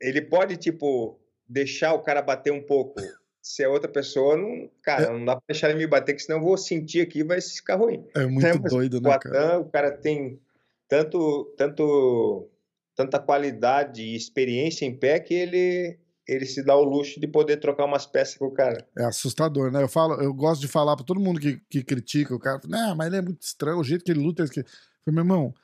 Ele pode, tipo, deixar o cara bater um pouco. Se é outra pessoa, não, cara, é. não dá pra deixar ele me bater, que senão eu vou sentir aqui e vai ficar ruim. É muito né? doido, né, cara? O cara tem tanto, tanto tanta qualidade e experiência em pé que ele ele se dá o luxo de poder trocar umas peças com o cara. É assustador, né? Eu falo, eu gosto de falar para todo mundo que, que critica o cara, não, mas ele é muito estranho, o jeito que ele luta, que meu irmão,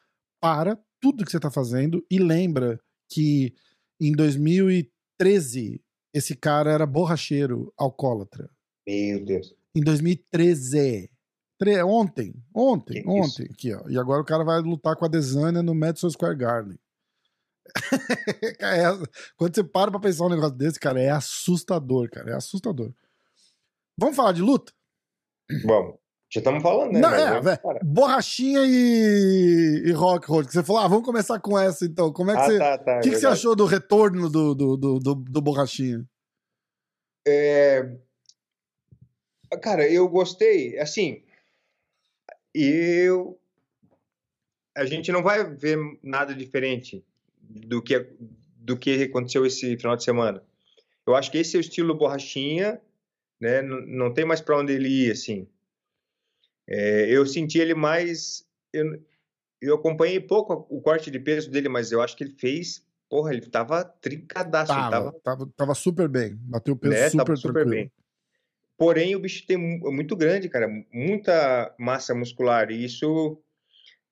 para tudo que você tá fazendo e lembra que em 2013 esse cara era borracheiro alcoólatra. Meu Deus. Em 2013. Tre ontem, ontem, que ontem, isso? aqui, ó. E agora o cara vai lutar com a Desânia no Madison Square Garden. é, quando você para pra pensar um negócio desse, cara, é assustador, cara. É assustador. Vamos falar de luta? Vamos. Já estamos falando, né? Não, é, borrachinha e, e rock roll. Que você falou, ah, vamos começar com essa então. Como é que ah, você. Tá, tá, o que, que você achou do retorno do, do, do, do, do borrachinha? É... Cara, eu gostei. Assim, eu. A gente não vai ver nada diferente do que, do que aconteceu esse final de semana. Eu acho que esse é o estilo borrachinha, né? Não, não tem mais para onde ele ir, assim. É, eu senti ele mais... Eu, eu acompanhei pouco o corte de peso dele, mas eu acho que ele fez... Porra, ele tava trincadaço. Tava, tava, tava, tava super bem. Bateu o peso né? super, super bem. Porém, o bicho tem muito grande, cara. Muita massa muscular. E isso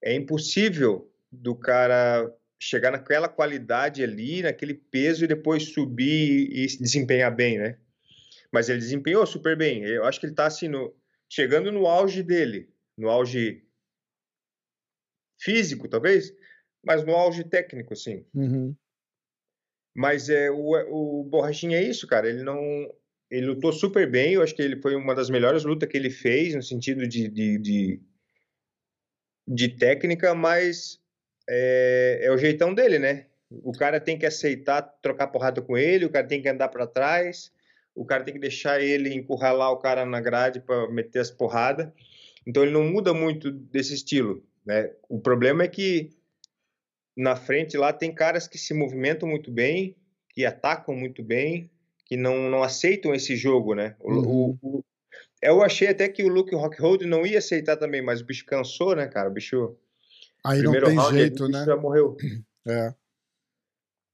é impossível do cara chegar naquela qualidade ali, naquele peso e depois subir e se desempenhar bem, né? Mas ele desempenhou super bem. Eu acho que ele está assim no, chegando no auge dele, no auge físico talvez, mas no auge técnico, sim. Uhum. Mas é o, o Borrachinha é isso, cara. Ele não ele lutou super bem. Eu acho que ele foi uma das melhores lutas que ele fez no sentido de, de, de, de técnica, mas é, é o jeitão dele, né? O cara tem que aceitar trocar porrada com ele, o cara tem que andar para trás, o cara tem que deixar ele encurralar o cara na grade para meter as porradas. Então ele não muda muito desse estilo, né? O problema é que na frente lá tem caras que se movimentam muito bem, que atacam muito bem, que não, não aceitam esse jogo, né? Uhum. O, o, eu achei até que o Luke Rockhold não ia aceitar também, mas o bicho cansou, né, cara? O bicho Aí não tem round, jeito, né? Já morreu. É.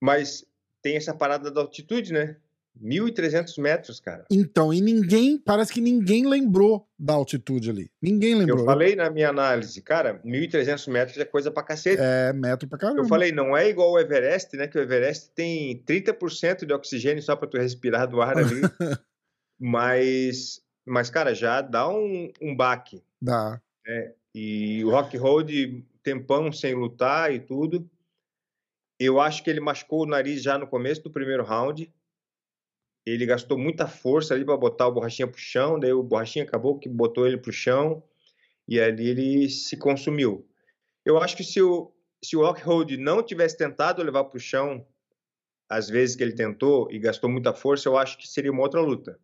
Mas tem essa parada da altitude, né? 1.300 metros, cara. Então, e ninguém, parece que ninguém lembrou da altitude ali. Ninguém lembrou. Eu falei na minha análise, cara, 1.300 metros é coisa pra cacete. É, metro pra caramba. Eu falei, não é igual o Everest, né? Que o Everest tem 30% de oxigênio só pra tu respirar do ar ali. mas, mas, cara, já dá um, um baque. Dá. Né? E o Rock Road, tempão sem lutar e tudo. Eu acho que ele machucou o nariz já no começo do primeiro round ele gastou muita força ali para botar o Borrachinha pro chão, daí o Borrachinha acabou que botou ele pro chão e ali ele se consumiu. Eu acho que se o, se o Rockhold não tivesse tentado levar pro chão as vezes que ele tentou e gastou muita força, eu acho que seria uma outra luta.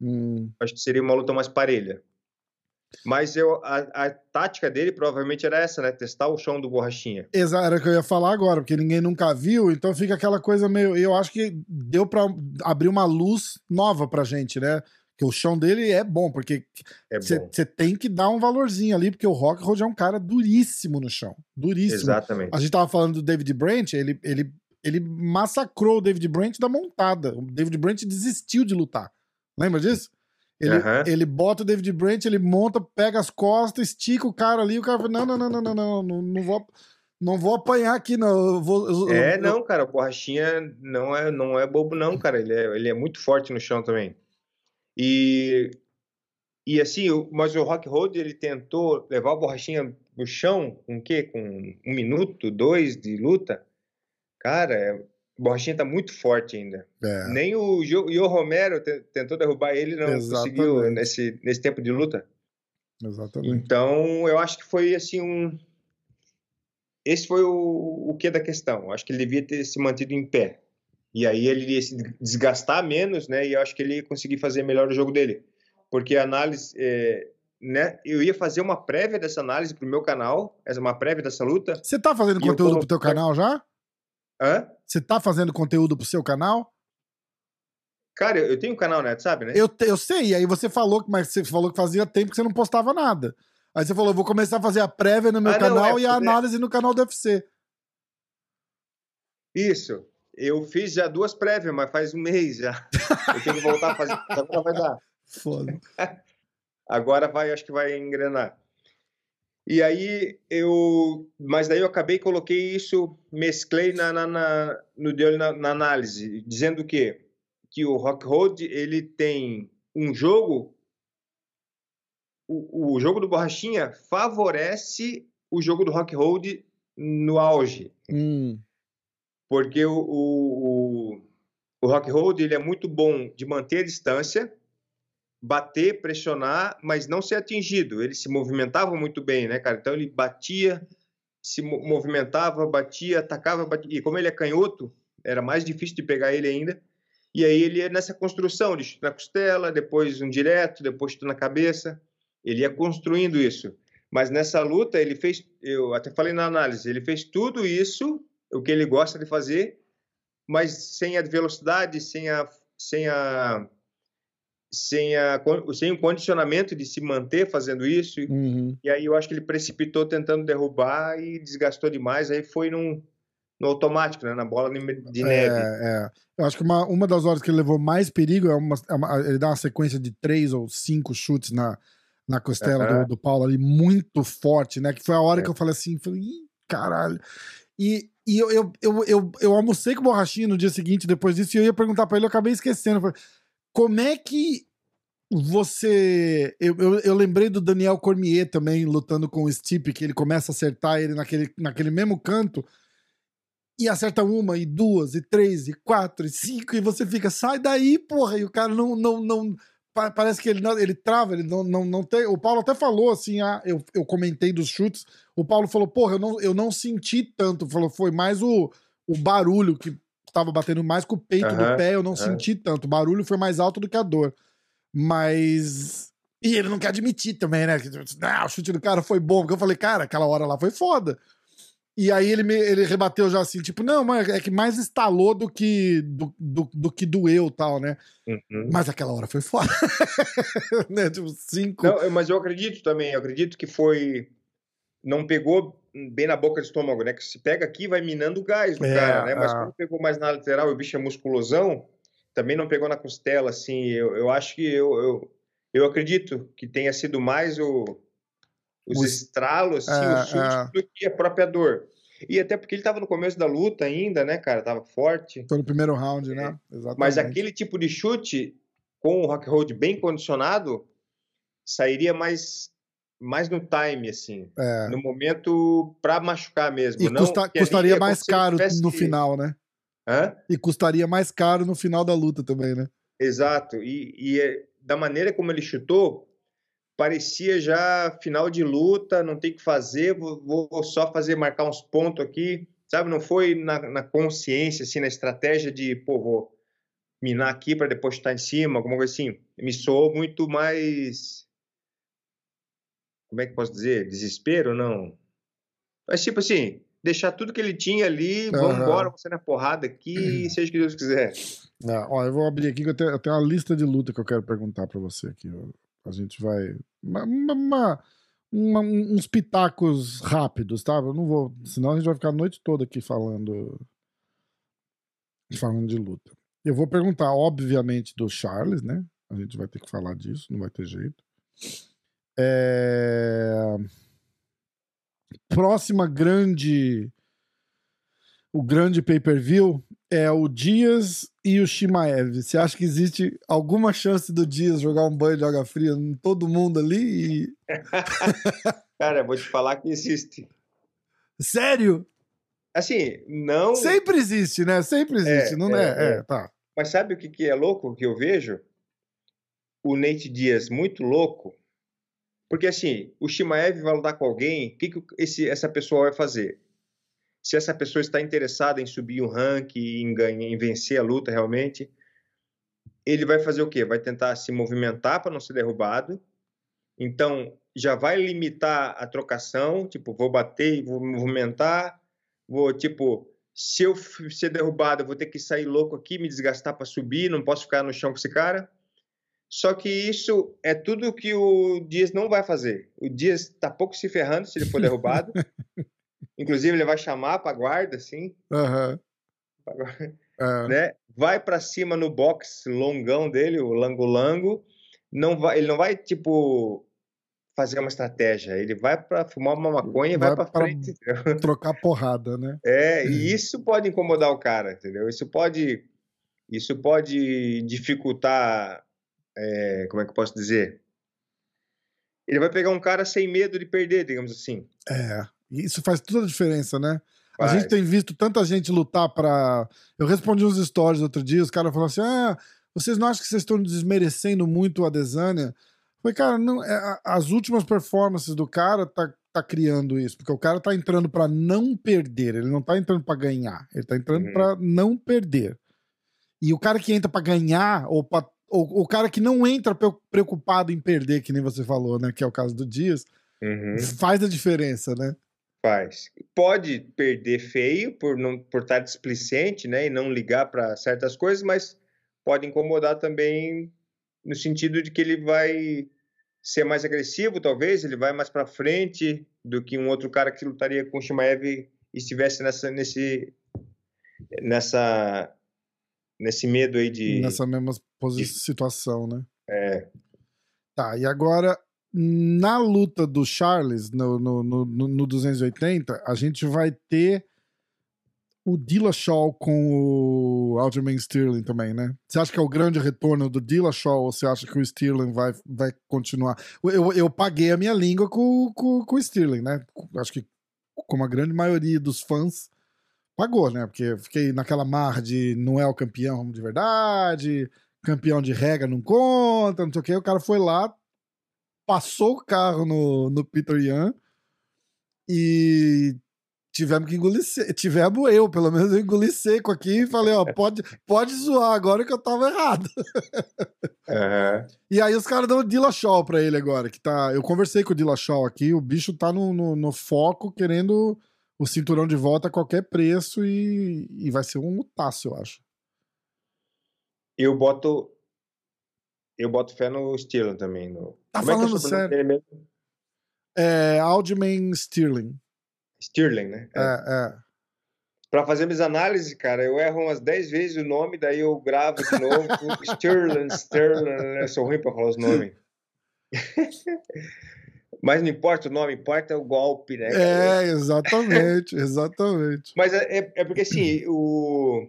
Hum. Acho que seria uma luta mais parelha. Mas eu, a, a, tática dele provavelmente era essa, né? Testar o chão do borrachinha. Exato, era o que eu ia falar agora, porque ninguém nunca viu, então fica aquela coisa meio. Eu acho que deu para abrir uma luz nova pra gente, né? Que o chão dele é bom, porque você é tem que dar um valorzinho ali, porque o Rock Road é um cara duríssimo no chão. Duríssimo. Exatamente. A gente tava falando do David Brent, ele, ele, ele massacrou o David Brent da montada. O David Brent desistiu de lutar. Lembra disso? Ele, uhum. ele bota o David Brent, ele monta, pega as costas, estica o cara ali, o cara fala, não, não, não, não, não, não, não, não vou, não vou apanhar aqui, não. Eu vou, eu, é, eu, não, cara, o Borrachinha não é, não é bobo, não, cara. Ele é, ele é muito forte no chão também. E, e assim, mas o Rock Road, ele tentou levar o Borrachinha no chão com o quê? Com um minuto, dois de luta? Cara, é, Borrachinha tá muito forte ainda. É. Nem o Romero tentou derrubar ele, não Exatamente. conseguiu nesse, nesse tempo de luta. Exatamente. Então, eu acho que foi assim um. Esse foi o, o que da questão. Eu acho que ele devia ter se mantido em pé. E aí ele ia se desgastar menos, né? E eu acho que ele ia conseguir fazer melhor o jogo dele. Porque a análise. É, né? Eu ia fazer uma prévia dessa análise pro meu canal, uma prévia dessa luta. Você tá fazendo conteúdo pro teu canal já? Hã? Você tá fazendo conteúdo pro seu canal? Cara, eu tenho um canal, né? Sabe, né? Eu, eu sei, e aí você falou, mas você falou que fazia tempo que você não postava nada. Aí você falou, vou começar a fazer a prévia no meu ah, canal não, é, e a análise no canal do UFC. Isso. Eu fiz já duas prévias, mas faz um mês já. Eu tenho que voltar a fazer. Agora vai dar. Foda. Agora vai, acho que vai engrenar. E aí eu, mas daí eu acabei coloquei isso, mesclei na, na, na no na, na, análise, dizendo que que o Rock Road ele tem um jogo, o, o jogo do Borrachinha favorece o jogo do Rock Road no auge, hum. porque o, o, o Rock Road ele é muito bom de manter a distância bater, pressionar, mas não ser atingido. Ele se movimentava muito bem, né, cara? Então ele batia, se movimentava, batia, atacava, batia. E como ele é canhoto, era mais difícil de pegar ele ainda. E aí ele ia nessa construção de chute na costela, depois um direto, depois chute na cabeça. Ele ia construindo isso. Mas nessa luta ele fez, eu até falei na análise, ele fez tudo isso, o que ele gosta de fazer, mas sem a velocidade, sem a, sem a sem, a, sem o condicionamento de se manter fazendo isso. Uhum. E aí eu acho que ele precipitou tentando derrubar e desgastou demais. Aí foi num, no automático, né? na bola de neve. É, é. Eu acho que uma, uma das horas que ele levou mais perigo é uma, é uma ele dá uma sequência de três ou cinco chutes na, na costela uhum. do, do, Paulo ali, muito forte, né? Que foi a hora é. que eu falei assim, falei, Ih, caralho. E, e eu, eu, eu, eu, eu almocei com o Borrachinha no dia seguinte, depois disso, e eu ia perguntar pra ele, eu acabei esquecendo. Eu falei, como é que você. Eu, eu, eu, lembrei do Daniel Cormier também lutando com o Stipe, que ele começa a acertar ele naquele, naquele mesmo canto. E acerta uma, e duas, e três, e quatro, e cinco, e você fica, sai daí, porra! E o cara não. não, não parece que ele, ele trava, ele não, não, não tem. O Paulo até falou assim: ah, eu, eu comentei dos chutes. O Paulo falou, porra, eu não, eu não senti tanto. Falou, foi mais o, o barulho que tava batendo mais com o peito uhum, do pé, eu não uhum. senti tanto. O barulho foi mais alto do que a dor. Mas. E ele não quer admitir também, né? Ah, o chute do cara foi bom. Porque eu falei, cara, aquela hora lá foi foda. E aí ele, me, ele rebateu já assim, tipo, não, mas é que mais estalou do que do, do, do que doeu tal, né? Uhum. Mas aquela hora foi foda. né? Tipo, cinco. Não, mas eu acredito também, eu acredito que foi. Não pegou bem na boca do estômago, né? Que se pega aqui vai minando o gás do É, cara, né? Mas é. como pegou mais na lateral e o bicho é musculosão, também não pegou na costela, assim. Eu, eu acho que eu, eu, eu acredito que tenha sido mais o, os Os- estralos, assim, É, o susto do que a própria dor. E até porque ele estava no começo da luta ainda, né, cara? Tava forte. Foi no primeiro round, né? Exatamente. Mas aquele tipo de chute, com o rock hold bem condicionado, sairia mais, mais no time, assim. É. No momento para machucar mesmo. E não, custa- custaria é mais caro no final, né? Hã? E custaria mais caro no final da luta também, né? Exato. E, e é- da maneira como ele chutou, parecia já final de luta, não tem o que fazer, vou, vou só fazer, marcar uns pontos aqui. Sabe, não foi na, na consciência, assim, na estratégia de, pô, vou minar aqui para depois estar em cima, alguma coisa assim. Me soou muito mais. Como é que posso dizer? Desespero? Não. Mas, tipo assim, deixar tudo que ele tinha ali, vamos embora, você na porrada aqui, seja o que Deus quiser. É, ó, eu vou abrir aqui que eu tenho, eu tenho uma lista de luta que eu quero perguntar pra você aqui. A gente vai. uma- uma- uma- uns pitacos rápidos, tá? Eu não vou. Senão a gente vai ficar a noite toda aqui falando. Falando de luta. Eu vou perguntar, obviamente, do Charles, né? A gente vai ter que falar disso, não vai ter jeito. É, Próxima grande. O grande pay-per-view é o Dias e o Shimaev. Você acha que existe alguma chance do Dias jogar um banho de água fria em todo mundo ali? E... Cara, vou te falar que existe. Sério? Assim, não. Sempre existe, né? Sempre existe, É, não é? é, É, tá. Mas sabe o que, que é louco que eu vejo? O Nate Dias muito louco. Porque assim, o Shimaev vai lutar com alguém, o que, que esse, essa pessoa vai fazer? Se essa pessoa está interessada em subir um rank, em, ganhar, em vencer a luta realmente, ele vai fazer o quê? Vai tentar se movimentar para não ser derrubado. Então, já vai limitar a trocação, tipo, vou bater vou me movimentar, vou, tipo, se eu ser derrubado, eu vou ter que sair louco aqui, me desgastar para subir, não posso ficar no chão com esse cara. Só que isso é tudo que o Dias não vai fazer. O Dias tá pouco se ferrando se ele for derrubado. Inclusive, ele vai chamar para guarda, assim, guarda, É. né? Vai para cima no box longão dele, o lango-lango. Não vai, ele não vai, tipo, fazer uma estratégia. Ele vai para fumar uma maconha e vai, Vai para pra- frente. entendeu? Trocar porrada, né? É, e isso pode incomodar o cara, entendeu? Isso pode, isso pode dificultar, é, como é que eu posso dizer? Ele vai pegar um cara sem medo de perder, digamos assim. É. Isso faz toda a diferença, né? A Vai. gente tem visto tanta gente lutar pra. Eu respondi uns stories outro dia, os caras falaram assim: ah, vocês não acham que vocês estão desmerecendo muito a Desânia? Falei, cara, não, é, a- as últimas performances do cara tá, tá criando isso, porque o cara tá entrando pra não perder, ele não tá entrando pra ganhar, ele tá entrando Uhum. pra não perder. E o cara que entra pra ganhar, ou, pra, ou o cara que não entra pre- preocupado em perder, que nem você falou, né, que é o caso do Dias, Uhum, faz a diferença, né? faz. Pode perder feio por não por estar displicente, né, e não ligar para certas coisas, mas pode incomodar também no sentido de que ele vai ser mais agressivo, talvez, ele vai mais para frente do que um outro cara que lutaria com o Shimaev e estivesse nessa nesse nessa nesse medo aí de nessa mesma posi- de- situação, né? é, Tá, e agora, na luta do Charles, no, no, no, no- no 280, a gente vai ter o Dillashaw com o Aljamain Sterling também, né? Você acha que é o grande retorno do Dillashaw ou você acha que o Sterling vai, vai continuar? Eu, eu paguei a minha língua com, com, com o Sterling, né? Acho que como a grande maioria dos fãs pagou, né? Porque eu fiquei naquela mar de não é o campeão de verdade, campeão de regra não conta, não sei o que. O cara foi lá, passou o carro no, no Peter Yan e tivemos que engolir seco. Tivemos eu, pelo menos eu engoli seco aqui e falei, ó, pode, pode zoar agora que eu tava errado. aham. E aí os caras dão o Dillashaw pra ele agora, que tá... Eu conversei com o Dillashaw aqui, o bicho tá no, no, no foco, querendo o cinturão de volta a qualquer preço e, e vai ser um lutaço, eu acho. Eu boto eu boto fé no Sterling também. No... Tá Como é é falando sobrenome sério? mesmo? É, Aljamain Sterling. Stirling, né? É, é. Pra fazer minhas análises, cara, eu erro umas 10 vezes o nome, daí eu gravo de novo. Stirling, Stirling, eu sou ruim pra falar os nomes. Mas não importa o nome, importa o golpe, né? É, exatamente, exatamente. Mas é, é, é porque assim, o.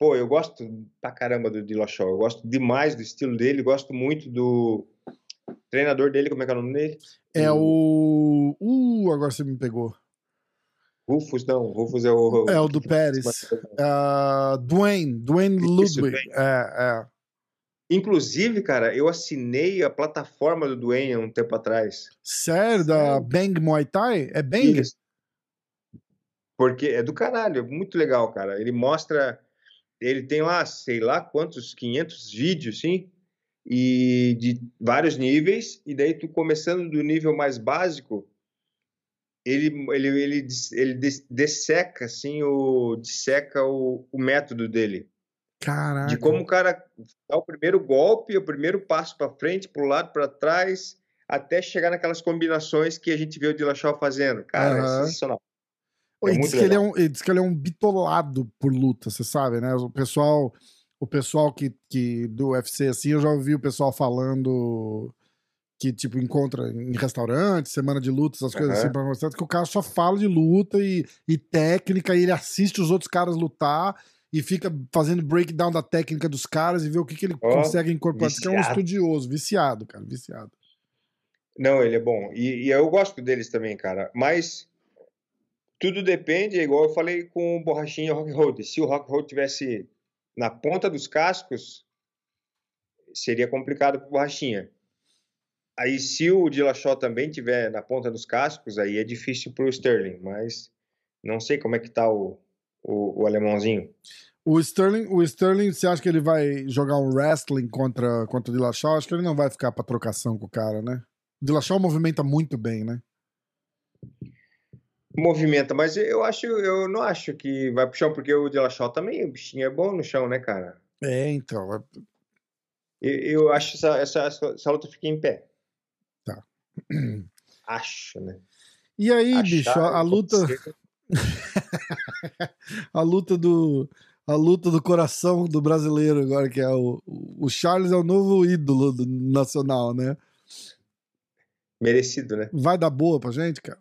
Pô, eu gosto pra caramba do Dillashaw, eu gosto demais do estilo dele, gosto muito do treinador dele, como é que é o nome dele? É o. Uh, agora você me pegou. Rufus, não, Rufus é o. É o do Pérez. Uh, Dwayne, Dwayne Ludwig. É, é. Inclusive, cara, eu assinei a plataforma do Dwayne há um tempo atrás. Sério? Da Bang Muay Thai? É Bang? Isso. Porque é do caralho, é muito legal, cara. Ele mostra. Ele tem lá, sei lá quantos, 500 vídeos, sim, e de vários níveis. E daí, tu começando do nível mais básico, ele, ele, ele, ele desseca, assim, o, disseca o, o método dele. Caraca. De como o cara dá o primeiro golpe, o primeiro passo para frente, para o lado, para trás, até chegar naquelas combinações que a gente vê o Dillashaw fazendo. Cara, uhum. é sensacional. É diz, que ele é um, diz que ele é um bitolado por luta, você sabe, né? O pessoal, o pessoal que, que do UFC, assim, eu já ouvi o pessoal falando que, tipo, encontra em restaurante, semana de luta, essas coisas assim, pra mostrar que o cara só fala de luta e, e técnica, e ele assiste os outros caras lutar e fica fazendo breakdown da técnica dos caras e vê o que, que ele oh, consegue incorporar. Viciado. Que é um estudioso, viciado, cara, viciado. Não, ele é bom. E, e, eu gosto deles também, cara. Mas tudo depende, é igual eu falei com o Borrachinha o Rock Road. Se o Rock Road tivesse na ponta dos cascos, seria complicado pro Borrachinha. Aí, se o Dillashaw também tiver na ponta dos cascos, aí é difícil pro Sterling. Mas não sei como é que tá o, o, o alemãozinho. O Sterling, o Sterling, você acha que ele vai jogar um wrestling contra, contra o Dillashaw? Acho que ele não vai ficar pra trocação com o cara, né? O Dillashaw movimenta muito bem, né? Movimenta, mas eu acho, eu não acho que vai pro chão, porque o Dillashaw também, o bichinho é bom no chão, né, cara? É, então. É eu, eu acho que essa, essa, essa luta fica em pé. Tá. Acho, né? E aí, Achar, bicho, a, a luta. a luta do a luta do coração do brasileiro agora que é o, o Charles é o novo ídolo do nacional, né? Merecido, né? Vai dar boa pra gente, cara.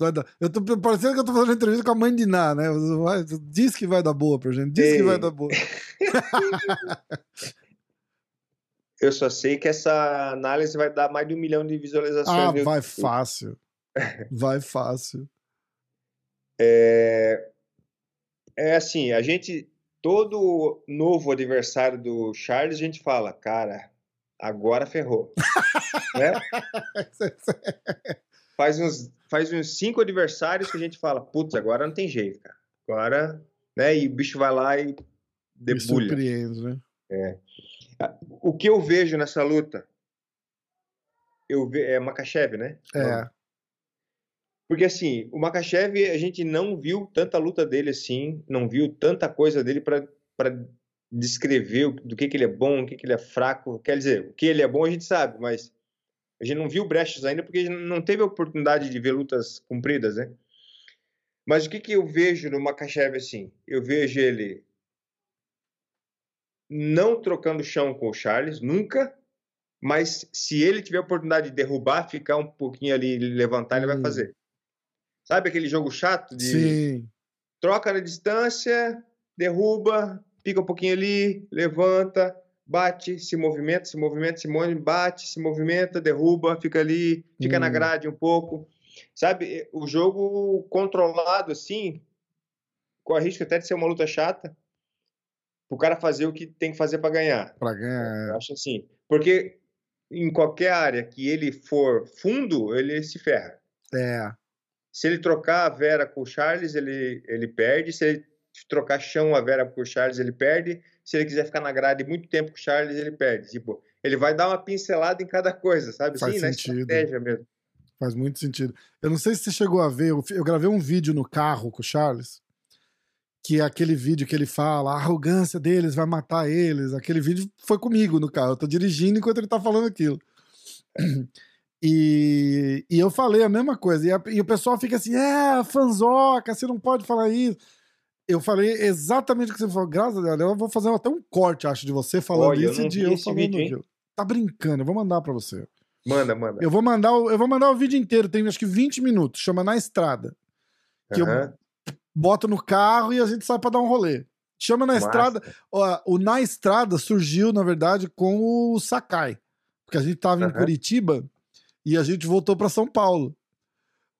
Vai dar... Eu tô parecendo que eu tô fazendo entrevista com a mãe de Ná, né? Vai... Diz que vai dar boa pra gente. Diz Ei. que vai dar boa. eu só sei que essa análise vai dar mais de um milhão de visualizações. Ah, vai fácil. Vai fácil. É, é assim, a gente, todo novo adversário do Charles, a gente fala, cara, agora ferrou. né? faz, uns, faz uns cinco adversários que a gente fala, putz, agora não tem jeito, cara. Agora, né? E o bicho vai lá e debulha. Me surpreende, né? É. O que eu vejo nessa luta, eu ve... é Makachev, né? É. Porque assim, o Makachev, a gente não viu tanta luta dele assim, não viu tanta coisa dele para descrever do que, que ele é bom, o que, que ele é fraco. Quer dizer, o que ele é bom a gente sabe, mas a gente não viu brechas ainda porque a gente não teve a oportunidade de ver lutas compridas, né? Mas o que, que eu vejo no Makachev assim? Eu vejo ele não trocando chão com o Charles, nunca, mas se ele tiver a oportunidade de derrubar, ficar um pouquinho ali, levantar, hum. ele vai hum. fazer. Sabe aquele jogo chato de Sim. troca na distância, derruba, fica um pouquinho ali, levanta, bate, se movimenta, se movimenta, se movimenta, bate, se movimenta, derruba, fica ali, fica hum. na grade um pouco. Sabe, o jogo controlado assim, com a risco até de ser uma luta chata, o cara fazer o que tem que fazer para ganhar. Para ganhar. Eu é. acho assim, porque em qualquer área que ele for fundo, ele se ferra. É. Se ele trocar a Vera com o Charles, ele, ele perde. Se ele trocar chão a Vera com o Charles, ele perde. Se ele quiser ficar na grade muito tempo com o Charles, ele perde. Tipo, ele vai dar uma pincelada em cada coisa, sabe? Faz Sim, sentido. na estratégia mesmo. Faz muito sentido. Eu não sei se você chegou a ver, eu, eu gravei um vídeo no carro com o Charles, que é aquele vídeo que ele fala, a arrogância deles vai matar eles. Aquele vídeo foi comigo no carro. Eu tô dirigindo enquanto ele tá falando aquilo. E, e eu falei a mesma coisa. E, a- e o pessoal fica assim: é, fanzoca, você não pode falar isso. Eu falei exatamente o que você falou. Graças a Deus, eu vou fazer até um corte, acho, de você falando Olha, eu isso e de eu falando vídeo, aquilo. Tá brincando, eu vou mandar pra você. Manda, manda. Eu vou mandar o, eu vou mandar o vídeo inteiro, tem acho que 20 minutos, chama Na Estrada. que eu- Aham. Bota no carro e a gente sai pra dar um rolê. Chama Na Massa. Estrada. Ó, o Na Estrada surgiu, na verdade, com o Sakai. Porque a gente tava em Aham. Curitiba e a gente voltou pra São Paulo.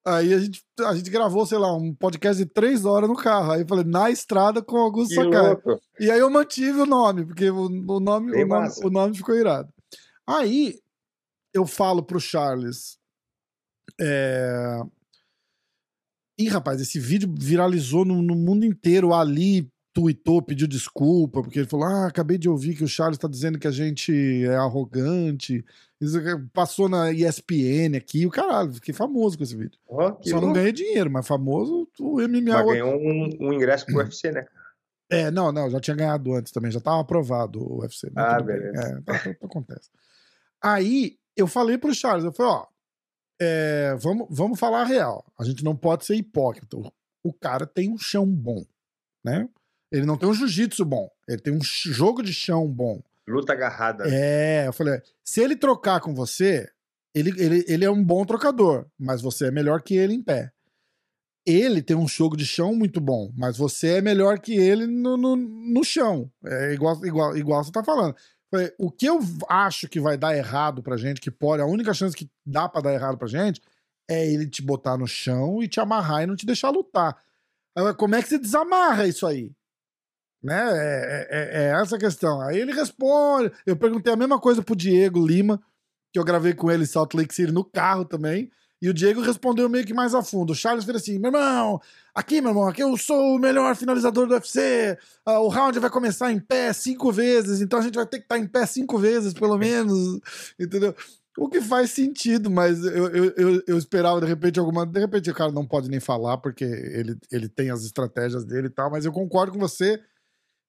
Aí a gente, a gente gravou, sei lá, um podcast de três horas no carro. Aí eu falei, na estrada com Augusto Sakai. E aí eu mantive o nome, porque o, o nome, Bem o, nome, massa. o nome ficou irado. Aí eu falo pro Charles. É... Ih, rapaz, esse vídeo viralizou no, no mundo inteiro. Ali tweetou, pediu desculpa, porque ele falou: Ah, acabei de ouvir que o Charles tá dizendo que a gente é arrogante. Passou na ESPN aqui, o caralho, fiquei famoso com esse vídeo. Que Só não louco. ganhei dinheiro, mas famoso o MMA. Mas ganhou um, um ingresso pro UFC, né? É, não, não, já tinha ganhado antes também, já tava aprovado o UFC. Ah, beleza. É, tá, acontece. Aí eu falei pro Charles, eu falei, ó, é, vamos, vamos falar a real. A gente não pode ser hipócrita. O, cara tem um chão bom, né? Ele não tem um jiu-jitsu bom, ele tem um jogo de chão bom. Luta agarrada. É, eu falei, se ele trocar com você, ele, ele, ele é um bom trocador, mas você é melhor que ele em pé. Ele tem um jogo de chão muito bom, mas você é melhor que ele no, no, no chão. É igual, igual, igual você tá falando. Falei, O que eu acho que vai dar errado pra gente, que pode, a única chance que dá pra dar errado pra gente, é ele te botar no chão e te amarrar e não te deixar lutar. Como é que você desamarra isso aí? Né? É, é- é essa a questão. Aí ele responde. Eu perguntei a mesma coisa pro Diego Lima, que eu gravei com ele em Salt Lake City no carro também. E o Diego respondeu meio que mais a fundo. O Charles fez assim: meu irmão, aqui, meu irmão, aqui eu sou o melhor finalizador do UFC. Ah, o round vai começar em pé cinco vezes, então a gente vai ter que estar em pé cinco vezes, pelo menos. Entendeu? O que faz sentido, mas eu, eu, eu, eu esperava de repente alguma. De repente o cara não pode nem falar, porque ele, ele tem as estratégias dele e tal, mas eu concordo com você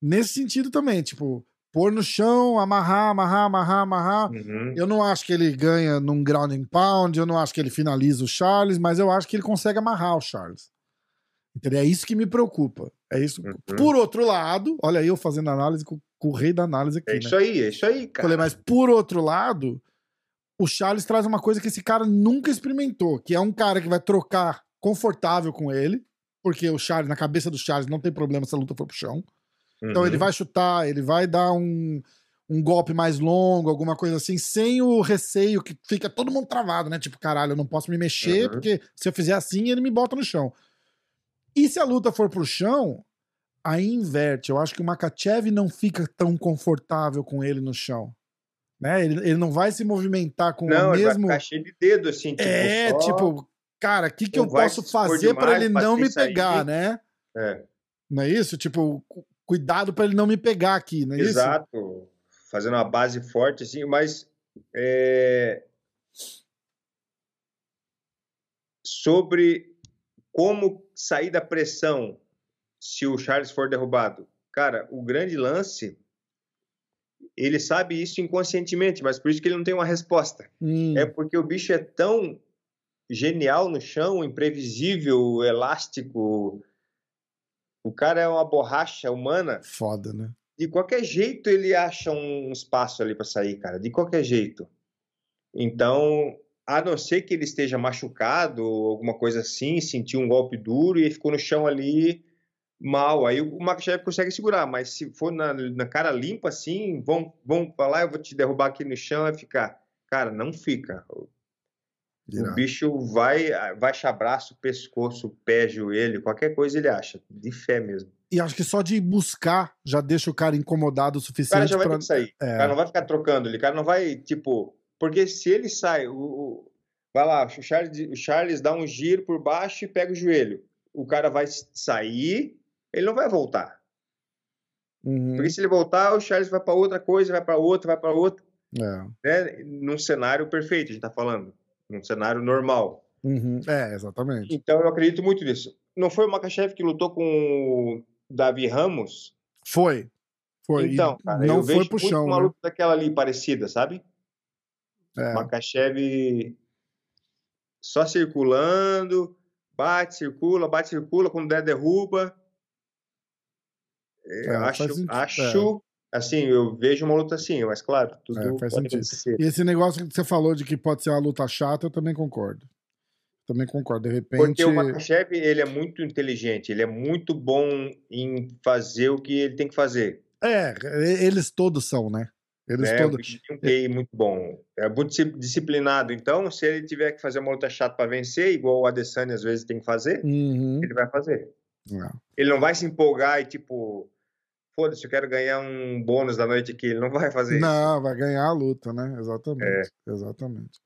nesse sentido também. Tipo, pôr no chão, amarrar, amarrar, amarrar, amarrar. Uhum. Eu não acho que ele ganha num ground and pound, eu não acho que ele finaliza o Charles, mas eu acho que ele consegue amarrar o Charles. Entendeu? É isso que me preocupa. É isso. Uhum. Por outro lado, olha aí eu fazendo análise com, com o rei da análise aqui, É né? isso aí, é isso aí, cara. Falei, mas por outro lado, o Charles traz uma coisa que esse cara nunca experimentou, que é um cara que vai trocar confortável com ele, porque o Charles, na cabeça do Charles, não tem problema se a luta for pro chão. Então Uhum. ele vai chutar, ele vai dar um, um golpe mais longo, alguma coisa assim, sem o receio que fica todo mundo travado, né? Tipo, caralho, eu não posso me mexer, Uhum. porque se eu fizer assim, ele me bota no chão. E se a luta for pro chão, aí inverte. Eu acho que o Makachev não fica tão confortável com ele no chão. Né? Ele, ele não vai se movimentar com Não, o ele vai mesmo. ficar cheio de dedo, assim, tipo, é, só- tipo, cara, o que, que não eu posso fazer pra demais ele não me sair. pegar, né? É, Não é isso? Tipo, cuidado pra ele não me pegar aqui, não é isso? exato. Fazendo uma base forte, assim, mas é, sobre como sair da pressão se o Charles for derrubado. Cara, o grande lance, ele sabe isso inconscientemente, mas por isso que ele não tem uma resposta. Hum, É porque o bicho é tão genial no chão, imprevisível, elástico. O cara é uma borracha humana. Foda, né? De qualquer jeito ele acha um espaço ali para sair, cara. De qualquer jeito. Então, a não ser que ele esteja machucado ou alguma coisa assim, sentiu um golpe duro e ficou no chão ali mal. Aí o Makachev consegue segurar, mas se for na, na cara limpa assim, vão, vão falar, eu vou te derrubar aqui no chão, vai ficar. Cara, não fica. O bicho vai, vai achar braço, pescoço, pé, joelho, qualquer coisa ele acha. De fé mesmo. E acho que só de buscar já deixa o cara incomodado o O cara suficiente já vai pra. ter que sair. É. O cara não vai ficar trocando ele. O cara não vai, tipo. Porque se ele sai, o, o- vai lá, o Charles, o Charles dá um giro por baixo e pega o joelho. O cara vai sair, ele não vai voltar. Uhum, Porque se ele voltar, o Charles vai para outra coisa, vai para outra, vai para outra. é. Né? Num cenário perfeito, a gente tá falando. Num cenário normal. Uhum, é, exatamente. Então eu acredito muito nisso. Não foi o Makachev que lutou com o Davi Ramos? Foi. Foi. Então, cara, não eu foi vejo pro muito chão. uma né? luta daquela ali parecida, sabe? É. Makachev só circulando, bate, circula, bate, circula, quando der, derruba. É, acho, acho é. Assim, eu vejo uma luta assim, mas claro, tudo é, faz sentido. Acontecer. E esse negócio que você falou de que pode ser uma luta chata, eu também concordo. Também concordo. De repente. Porque o Makachev, ele é muito inteligente, ele é muito bom em fazer o que ele tem que fazer. É, eles todos são, né? Eles é, todos. Um QI muito bom. É muito disciplinado. Então, se ele tiver que fazer uma luta chata para vencer, igual o Adesanya às vezes tem que fazer, uhum. ele vai fazer. Não. Ele não vai se empolgar e tipo, foda-se, eu quero ganhar um bônus da noite aqui. Ele não vai fazer não, isso. Não, vai ganhar a luta, né? Exatamente. É. Exatamente.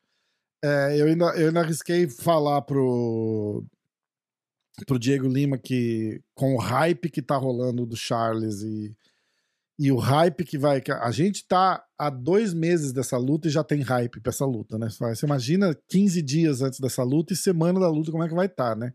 É, eu, ainda, eu ainda arrisquei falar pro, pro Diego Lima que com o hype que tá rolando do Charles e e o hype que vai. A gente tá há dois meses dessa luta e já tem hype pra essa luta, né? Você imagina 15 dias antes dessa luta e semana da luta, como é que vai estar, tá, né?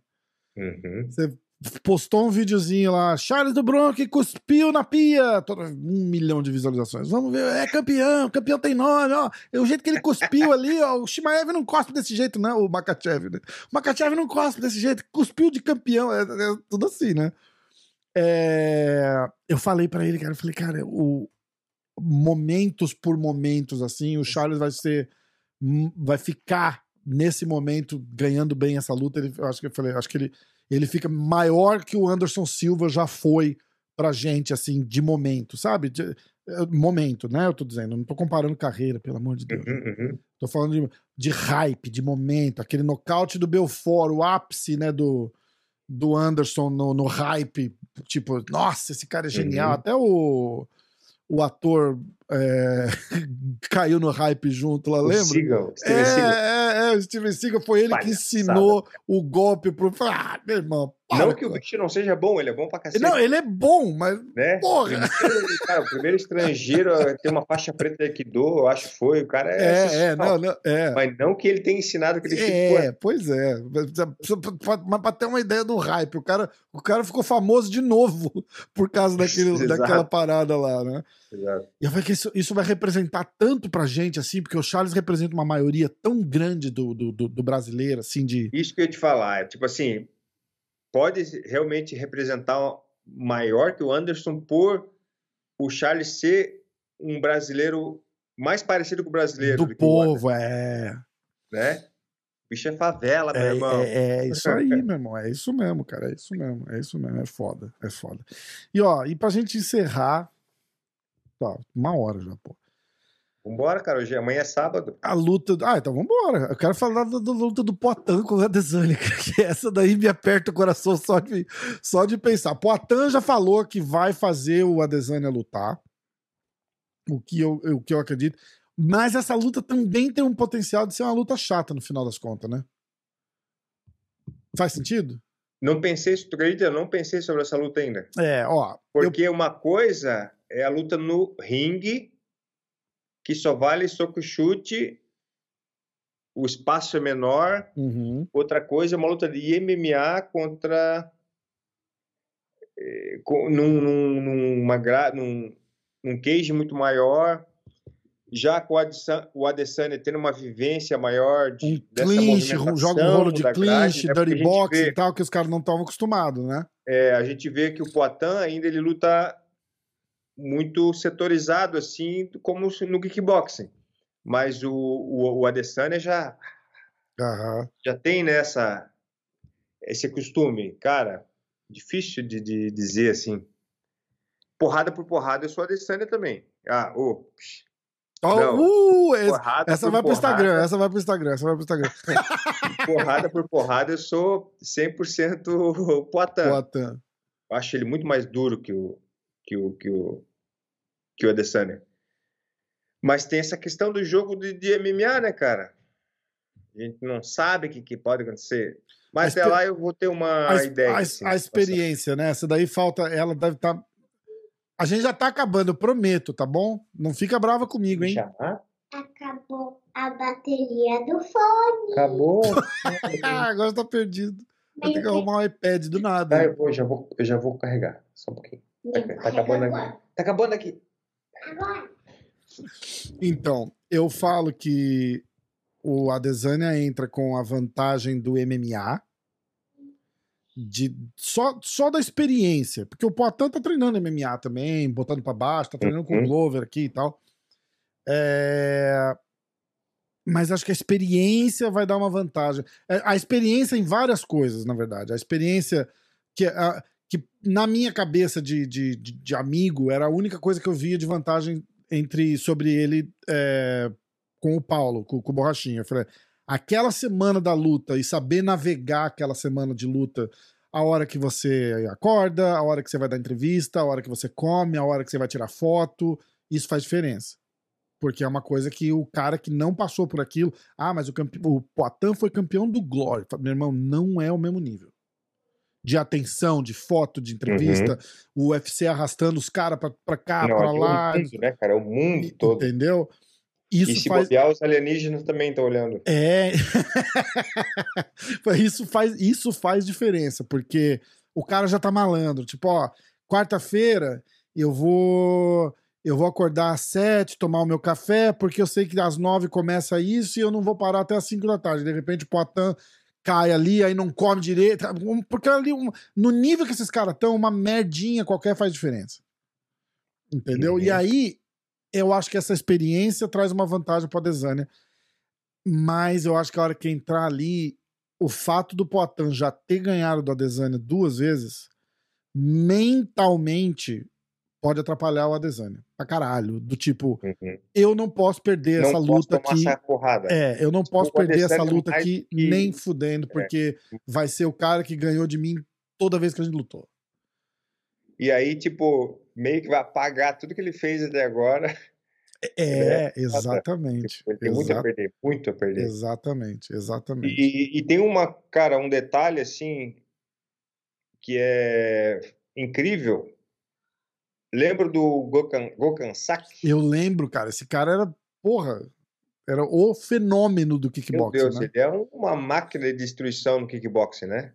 Uhum. Você postou um videozinho lá, Charles do Bronx cuspiu na pia, todo, um milhão de visualizações. Vamos ver, é campeão, campeão tem nome, ó. É o jeito que ele cuspiu ali, ó. O Shimaev não cospe desse jeito, né? O Makachev, né? O Makachev não cospe desse jeito, cuspiu de campeão, é, é tudo assim, né? É, eu falei para ele, cara, eu falei, cara, o momentos por momentos assim, o Charles vai ser vai ficar nesse momento ganhando bem essa luta. Ele, eu acho que eu falei, acho que ele ele fica maior que o Anderson Silva já foi pra gente assim de momento, sabe? De, é, momento, né? Eu tô dizendo, não tô comparando carreira, pelo amor de Deus. Uhum, uhum. Tô falando de, de hype, de momento, aquele nocaute do Belfort, o ápice, né, do do Anderson no, no hype, tipo, nossa, esse cara é genial. Uhum. Até o, o ator é, caiu no hype junto lá, lembra? Seagal, Steven é, Seagal. É, é, o Steven Seagal foi ele Palhaçada. que ensinou o golpe pro. Ah, meu irmão. Não que o bicho não seja bom, ele é bom pra cacete. Não, ele é bom, mas. Né? Porra. Primeiro, cara, o primeiro estrangeiro a ter uma faixa preta que do, eu acho que foi. O cara é. É, é, não, não, é. Mas não que ele tenha ensinado aquele tipo É, pois é. Mas pra ter uma ideia do hype, o cara, o cara ficou famoso de novo por causa daquele, daquela parada lá, né? Exato. E eu falei que isso, isso vai representar tanto pra gente, assim, porque o Charles representa uma maioria tão grande do, do, do brasileiro, assim, de. Isso que eu ia te falar, é tipo assim, pode realmente representar maior que o Anderson por o Charles ser um brasileiro mais parecido com o brasileiro. Do, povo, é. Né? Bicho é favela, meu é, irmão. É, é, isso aí, meu irmão. É isso mesmo, cara. É isso mesmo. É isso mesmo. É foda. É foda. E ó, e pra gente encerrar. Tá, uma hora já, pô. Vambora, cara. Hoje, amanhã é sábado. A luta. Ah, então vambora. Eu quero falar da, da luta do Poitin com o Adesanya, que essa daí me aperta o coração só de, só de pensar. Poitin já falou que vai fazer o Adesanya lutar. O que eu, o que eu acredito. Mas essa luta também tem um potencial de ser uma luta chata no final das contas, né? Faz sentido? Não pensei, acredita? Não pensei sobre essa luta ainda. É, ó. Porque eu... uma coisa é a luta no ringue que só vale soco chute, o espaço é menor. Uhum. Outra coisa é uma luta de MMA contra. Eh, com, num, num, numa, num, num cage muito maior. Já com o Adesanya tendo uma vivência maior de, um clinch, joga um rolo de clinch, grade, né? dirty box vê, e tal, que os caras não estavam acostumados, né? É, a gente vê que o Poitin ainda ele luta muito setorizado assim como no kickboxing. Mas o, o, o Adesanya já uhum. já tem nessa esse costume, cara, difícil de, de, dizer assim. Porrada por porrada, eu sou Adesanya também. Ah, oh, Oh, uh, essa vai pro Instagram, essa vai pro Instagram, essa vai pro Instagram. porrada por porrada, eu sou 100% Poitin. Poitin. Eu acho ele muito mais duro que o, que o, que o, que o Adesanya. Mas tem essa questão do jogo de, de MMA, né, cara? A gente não sabe o que, que pode acontecer. Mas até lá eu vou ter uma a, ideia. A, assim, a experiência, né? Essa daí falta. Ela deve estar. Tá... A gente já tá acabando, eu prometo, tá bom? Não fica brava comigo, hein? Já? Acabou a bateria do fone. Acabou. Agora tá perdido. Vou ter que arrumar um iPad do nada. Tá, eu, vou, já vou, eu já vou carregar. Só um pouquinho. Tá, tá acabando aqui. Tá acabando aqui. Então, eu falo que o Adesanya entra com a vantagem do MMA, de, só, só da experiência, porque o Poitin tá treinando MMA também, botando para baixo, tá treinando com o Uhum. Glover aqui e tal. É, Mas acho que a experiência vai dar uma vantagem. É, A experiência em várias coisas, na verdade. A experiência que, a- que na minha cabeça de, de, de, amigo, era a única coisa que eu via de vantagem entre sobre ele é, com o Paulo, com, com o Borrachinha. Eu falei, aquela semana da luta e saber navegar aquela semana de luta, a hora que você acorda, a hora que você vai dar entrevista, a hora que você come, a hora que você vai tirar foto, isso faz diferença. Porque é uma coisa que o cara que não passou por aquilo, ah, mas o, o Poitin foi campeão do Glory. Meu irmão, não é o mesmo nível. De atenção, de foto, de entrevista, o UFC arrastando os caras pra cá, aqui é lá. o mundo, né, cara? É o mundo e- todo. Entendeu? E Isso se faz. bobear, os alienígenas também estão olhando. É. isso, faz, isso faz diferença, porque o cara já tá malandro. Tipo, ó, quarta-feira eu vou. Eu vou acordar às sete, tomar o meu café, porque eu sei que às nove começa isso e eu não vou parar até às cinco da tarde. De repente o Poitin cai ali, aí não come direito. Porque ali, no nível que esses caras estão, uma merdinha qualquer faz diferença. Entendeu? E Uhum. aí, eu acho que essa experiência traz uma vantagem pra Desânia. Mas eu acho que a hora que entrar ali, o fato do Poitin já ter ganhado do Adesanya duas vezes, mentalmente pode atrapalhar o Adesanya. Pra caralho. Do tipo, Uhum. eu não posso perder essa não posso luta aqui. essa. É, eu não posso O perder essa Adesanya luta aqui que- É. nem fudendo, porque vai ser o cara que ganhou de mim toda vez que a gente lutou. E aí, tipo, meio que vai apagar tudo que ele fez até agora. É, exatamente. Tipo, ele tem muito a Exa- perder, muito a perder. exatamente, exatamente. E, e tem uma, cara, um detalhe assim que é incrível. Lembro do Gokan, Gokan Saki? Eu lembro, cara, esse cara era, porra, era o fenômeno do Meu kickboxing, Deus, né? ele é uma máquina de destruição no kickboxing, né?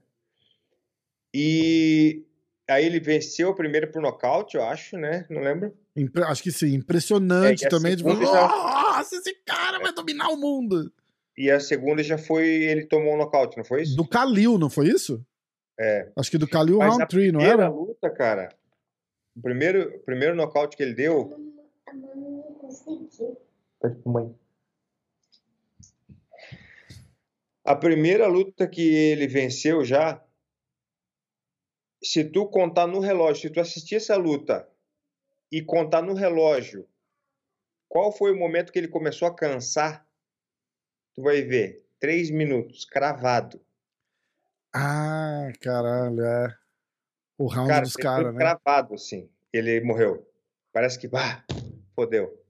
E aí ele venceu o primeiro por nocaute, eu acho, né? Não lembro. Impre- Acho que sim, impressionante É, e a também. Tipo, segunda já- nossa, esse cara vai dominar o mundo. E a segunda já foi, ele tomou um nocaute, não foi isso? Do Kalil, não foi isso? É. Acho que do Kalil Mas round a 3, não primeira era? luta, cara, o primeiro, o primeiro nocaute que ele deu, A mamãe não conseguiu. A primeira luta que ele venceu já, se tu contar no relógio, se tu assistir essa luta e contar no relógio, qual foi o momento que ele começou a cansar, tu vai ver, três minutos, cravado. Ah, caralho, é. O round Cara, dos caras, né? cravado, assim, ele morreu. Parece que, bah, fodeu.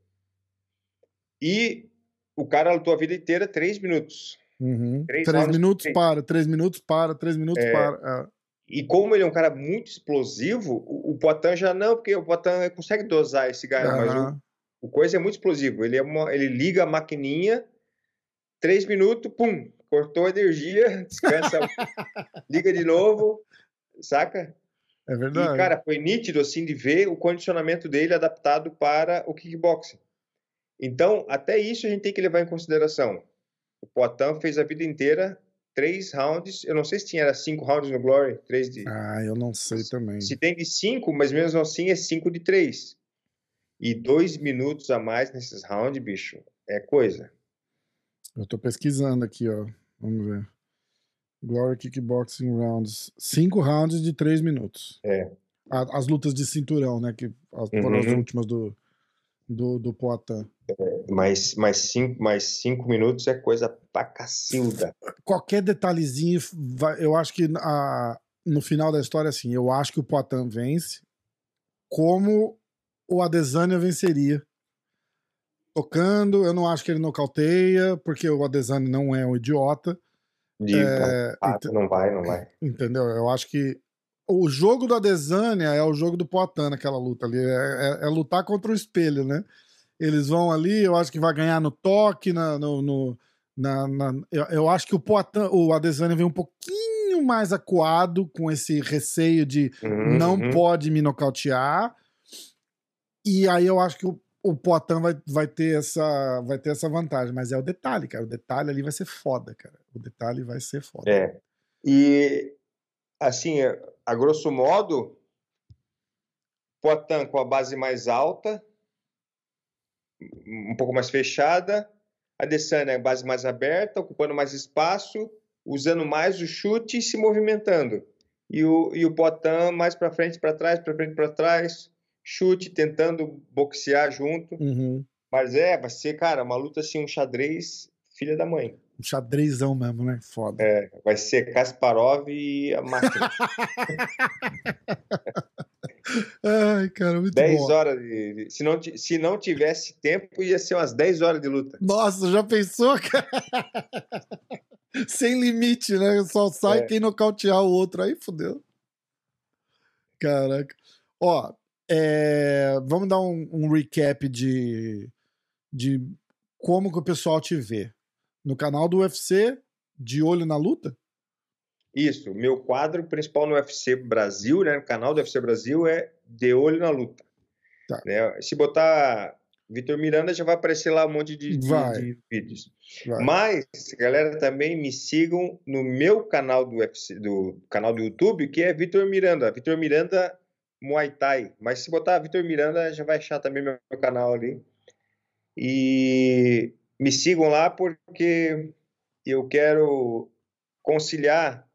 E o cara lutou a vida inteira três minutos. Uhum. três Três minutos três. para, três minutos para, três minutos É. para. É. E como ele é um cara muito explosivo, o, o Poitin já não, porque o Poitin consegue dosar esse cara, mas o, o coisa é muito explosivo. Ele, é uma, ele liga a maquininha, três minutos, pum, cortou a energia, descansa, liga de novo, saca? É E, verdade. cara, foi nítido, assim, de ver o condicionamento dele adaptado para o kickboxing. Então, até isso a gente tem que levar em consideração. O Poitin fez a vida inteira três rounds, eu não sei se tinha era cinco rounds no Glory, três de... Ah, eu não sei também. Se tem de cinco, mas mesmo assim é cinco de três. E dois minutos a mais nesses rounds, bicho, é coisa. Eu tô pesquisando aqui, ó. Vamos ver. Glory Kickboxing Rounds. Cinco rounds de três minutos. É. A- As lutas de cinturão, né? Que as- foram as Uhum. últimas do, do, do Poitin. Mas, mas, cinco, mais cinco minutos é coisa pra cacilda. Qualquer detalhezinho, vai- eu acho que a- no final da história, assim, eu acho que o Poitin vence como o Adesanya venceria. Tocando, eu não acho que ele nocauteia, porque o Adesanya não é um idiota. De, É, ah, ent- não vai, não vai. Entendeu? Eu acho que o jogo do Adesanya é o jogo do Poitin naquela luta ali. É, é- é lutar contra o espelho, né? Eles vão ali, eu acho que vai ganhar no toque, na, no, no- na, na- eu, eu acho que o Poitin, o Adesanya vem um pouquinho mais acuado com esse receio de Uhum, não uhum. pode me nocautear. E aí eu acho que o, o Poitin vai, vai, ter essa, vai ter essa vantagem, mas é o detalhe, cara. O detalhe ali vai ser foda, cara. O detalhe vai ser foda. É. E, assim, a grosso modo, Poitin com a base mais alta, um pouco mais fechada, a Desana é a base mais aberta, ocupando mais espaço, usando mais o chute e se movimentando. E o, e o Poitin mais para frente, para trás, para frente, para trás, chute, tentando boxear junto. Uhum. Mas é, vai ser, cara, uma luta assim, um xadrez filha da mãe. Um xadrezão mesmo, né? Foda. É, vai ser Kasparov e a máquina. Ai, cara, muito 10 bom. horas de, se, não, se não tivesse tempo, ia ser umas 10 horas de luta. Nossa, já pensou, cara? Sem limite, né? Só sai É. quem nocautear o outro. Aí fodeu. Caraca. Ó, é, vamos dar um, um recap de, de como que o pessoal te vê. No canal do UFC, de olho na luta? Isso, meu quadro principal no UFC Brasil, né, no canal do UFC Brasil, é De Olho na Luta. Tá. Né? Se botar Vitor Miranda, já vai aparecer lá um monte de, de- de vídeos. Vai. Mas, galera, também me sigam no meu canal do UFC, do canal do YouTube, que é Vitor Miranda. Vitor Miranda Muay Thai. Mas se botar Vitor Miranda, já vai achar também meu, meu canal ali. E me sigam lá porque eu quero conciliar,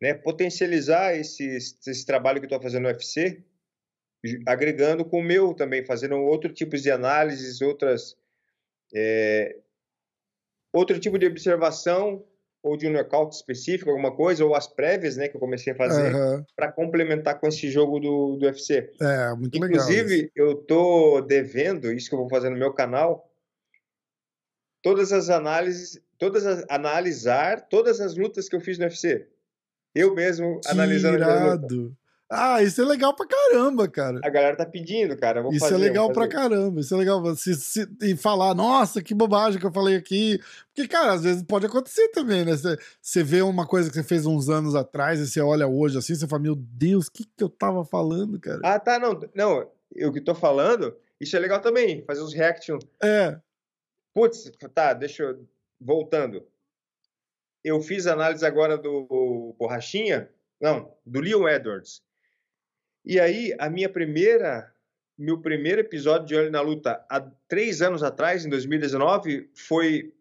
né, potencializar esse, esse trabalho que estou fazendo no UFC, agregando com o meu também, fazendo outro tipo de análises, outras é, outro tipo de observação ou de um nocaute específico, alguma coisa, ou as prévias, né, que eu comecei a fazer Aham. para complementar com esse jogo do, do UFC. É, muito legal. isso. Inclusive, eu tô devendo, isso que eu vou fazer no meu canal, todas as análises, todas as, analisar todas as lutas que eu fiz no UFC. Eu mesmo Que analisando irado. Ah, isso é legal pra caramba, cara. A galera tá pedindo, cara. Isso fazer, é legal pra caramba. Isso é legal. Se, se- e falar, nossa, que bobagem que eu falei aqui. Porque, cara, às vezes pode acontecer também, né? Você, vê uma coisa que você fez uns anos atrás e você olha hoje assim, você fala, meu Deus, o que, que eu tava falando, cara? Ah, tá, não. Não, eu que tô falando, isso é legal também, fazer os reaction. É. Putz, tá, deixa eu. Voltando. Eu fiz análise agora do Borrachinha, não, do Leon Edwards. E aí, a minha primeira. Meu primeiro episódio de Olho na Luta, há três anos atrás, em 2019, foi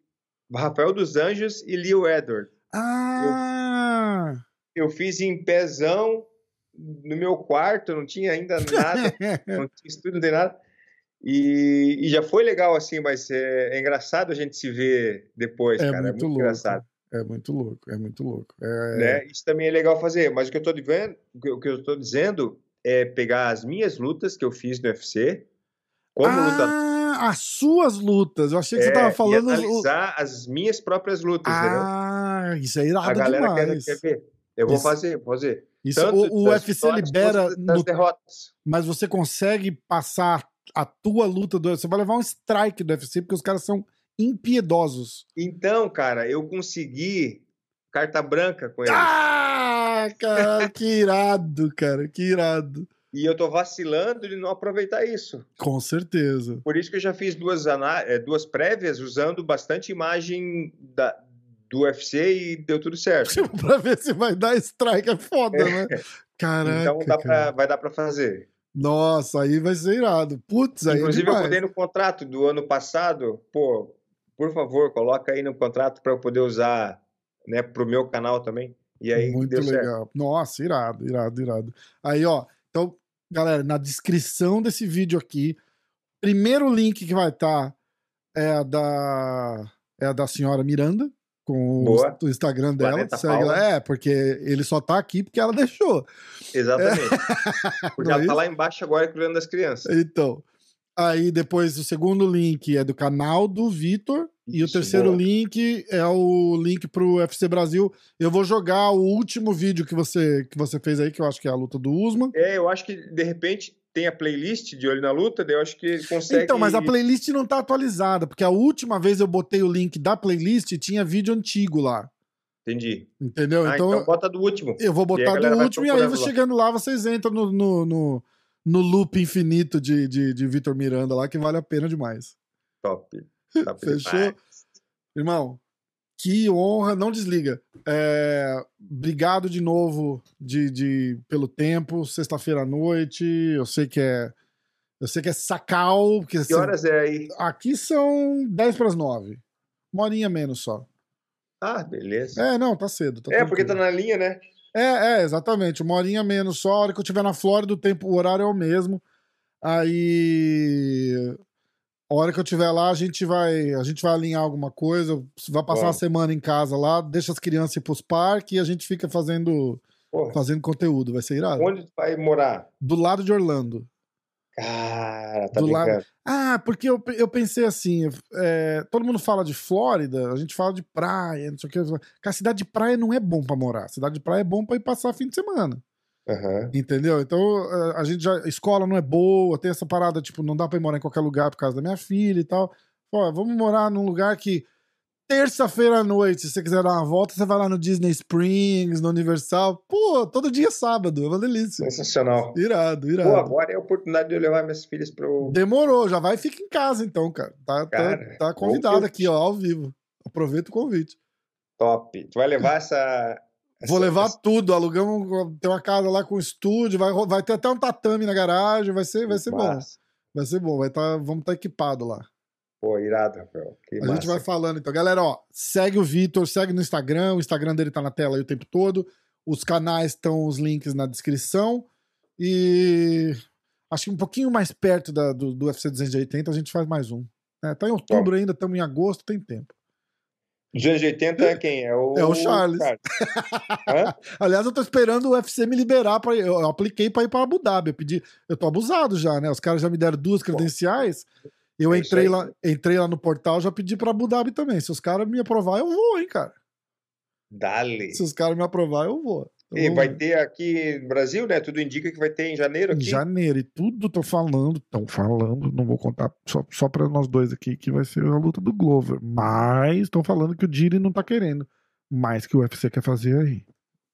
Rafael dos Anjos e Leo Edwards. Ah! Eu fiz em pezão no meu quarto, não tinha ainda nada, não tinha estudo, não tem nada. E, e já foi legal assim, mas é, é engraçado a gente se ver depois, É cara. muito é muito louco. engraçado. É muito louco, é muito louco. É, Né? Isso também é legal fazer. Mas o que eu dizendo, o que- o que eu estou dizendo é pegar as minhas lutas que eu fiz no UFC, como ah, as suas lutas. Eu achei que você é, tava e falando. o- analisar as minhas próprias lutas, entendeu? Ah, isso é A irado galera quer, quer ver. Eu vou Isso- fazer, vou fazer. Isso, Tanto o, o UFC libera, no- derrotas. mas você consegue passar a tua luta do Você vai levar um strike do UFC, porque os caras são impiedosos. Então, cara, eu consegui carta branca com eles. Ah, cara, que irado, cara, que irado. E eu tô vacilando de não aproveitar isso. Com certeza. Por isso que eu já fiz duas, eh, duas prévias usando bastante imagem da, do UFC e deu tudo certo. pra ver se vai dar strike é foda, né? Caraca. então dá pra, vai dar pra fazer. Nossa, aí vai ser irado. Putz, aí Inclusive, é eu botei no contrato do ano passado, pô, por favor, coloca aí no contrato para eu poder usar né, pro meu canal também. E aí Muito deu certo. legal. Nossa, irado, irado, irado. Aí, ó. Então, galera, na descrição desse vídeo aqui, primeiro link que vai estar é a da é a da senhora Miranda com o, Boa. o Instagram dela. Planeta Segue Paula. lá. É, porque ele só tá aqui porque ela deixou. Exatamente. Porque Não é ela tá isso? lá embaixo agora cuidando das crianças. Então, aí depois o segundo link é do canal do Vitor e o terceiro boa. link é o link pro UFC Brasil. Eu vou jogar o último vídeo que você que você fez aí, que eu acho que é a luta do Usman. É, eu acho que de repente tem a playlist de Olho na Luta, daí eu acho que consegue. Então, mas a playlist não tá atualizada, porque a última vez eu botei o link da playlist e tinha vídeo antigo lá. Entendi. Entendeu? Ah, então, então bota do último. eu vou botar do último e aí lá. chegando lá vocês entram no, no, no, no loop infinito de, de, de Vitor Miranda lá, que vale a pena demais. Top. Top Fechou? demais. Irmão, que honra, não desliga. É, obrigado de novo de, de, pelo tempo, sexta-feira à noite. Eu sei que é. Eu sei que é sacal. Que Que horas é aí? Aqui são 10 para as 9. Uma horinha menos só. Ah, beleza. É, não, tá cedo. Tá É, porque tá tranquilo. na linha, né? É, é, exatamente. Uma horinha menos só. A hora que eu estiver na Flórida, o tempo, o horário é o mesmo. Aí. A hora que eu estiver lá, a gente vai, a gente vai alinhar alguma coisa. Vai passar Bom. a semana em casa lá, deixa as crianças ir pros parques e a gente fica fazendo, Porra, fazendo conteúdo. Vai ser irado. onde tu vai morar? Do lado de Orlando. Cara, tá Do lado-. Ah, porque eu, eu pensei assim: é, todo mundo fala de Flórida, a gente fala de praia, não sei o que. Cara, a cidade de praia não é bom pra morar. Cidade de praia é bom pra ir passar fim de semana. Aham. Entendeu? Então eh, a gente já. Escola não é boa, tem essa parada, tipo, não dá pra ir morar em qualquer lugar por causa da minha filha e tal. Pô, vamos morar num lugar que. Terça-feira à noite, se você quiser dar uma volta, você vai lá no Disney Springs, no Universal. Pô, todo dia é sábado, é uma delícia. Sensacional. Irado, Pô, irado. agora é a oportunidade de eu levar minhas filhas pro. Demorou, já vai e fica em casa então, cara. Tá, tá- Cara, tá convidado bom que- aqui, ó, ao vivo. Aproveita o convite. Top. Tu vai levar essa. Vou essa- levar essa- tudo, alugamos, tem uma casa lá com estúdio, vai, vai ter até um tatame na garagem, vai ser, vai ser bom. Vai ser bom, vai tá, vamos estar equipado lá. Pô, irado, Rafael. Que A massa. gente vai falando então. Galera, ó, segue o Vitor, segue no Instagram, o Instagram dele tá na tela aí o tempo todo. Os canais estão os links na descrição. E acho que um pouquinho mais perto da- do, do UFC 280 a gente faz mais um. É, tá em outubro ainda, estamos em agosto, tem tempo. Dos anos 80 é quem? É o, É o Charles. Hã? Aliás, eu tô esperando o UFC me liberar para eu, apliquei para ir para Abu Dhabi. Eu pedi, eu tô abusado já, né? Os caras já me deram duas credenciais. Eu É entrei lá, entrei lá no portal, já pedi para Abu Dhabi também. Se os caras me aprovar, eu vou, hein, cara. Dale. Se os caras me aprovar, eu vou. Eu E vou vai ter aqui no Brasil, né? Tudo indica que vai ter em janeiro em aqui. janeiro. E tudo tô falando, estão falando, não vou contar só, só para nós dois aqui, que vai ser a luta do Glover. Mas estão falando que o Diri não tá querendo. Mais que o UFC quer fazer aí.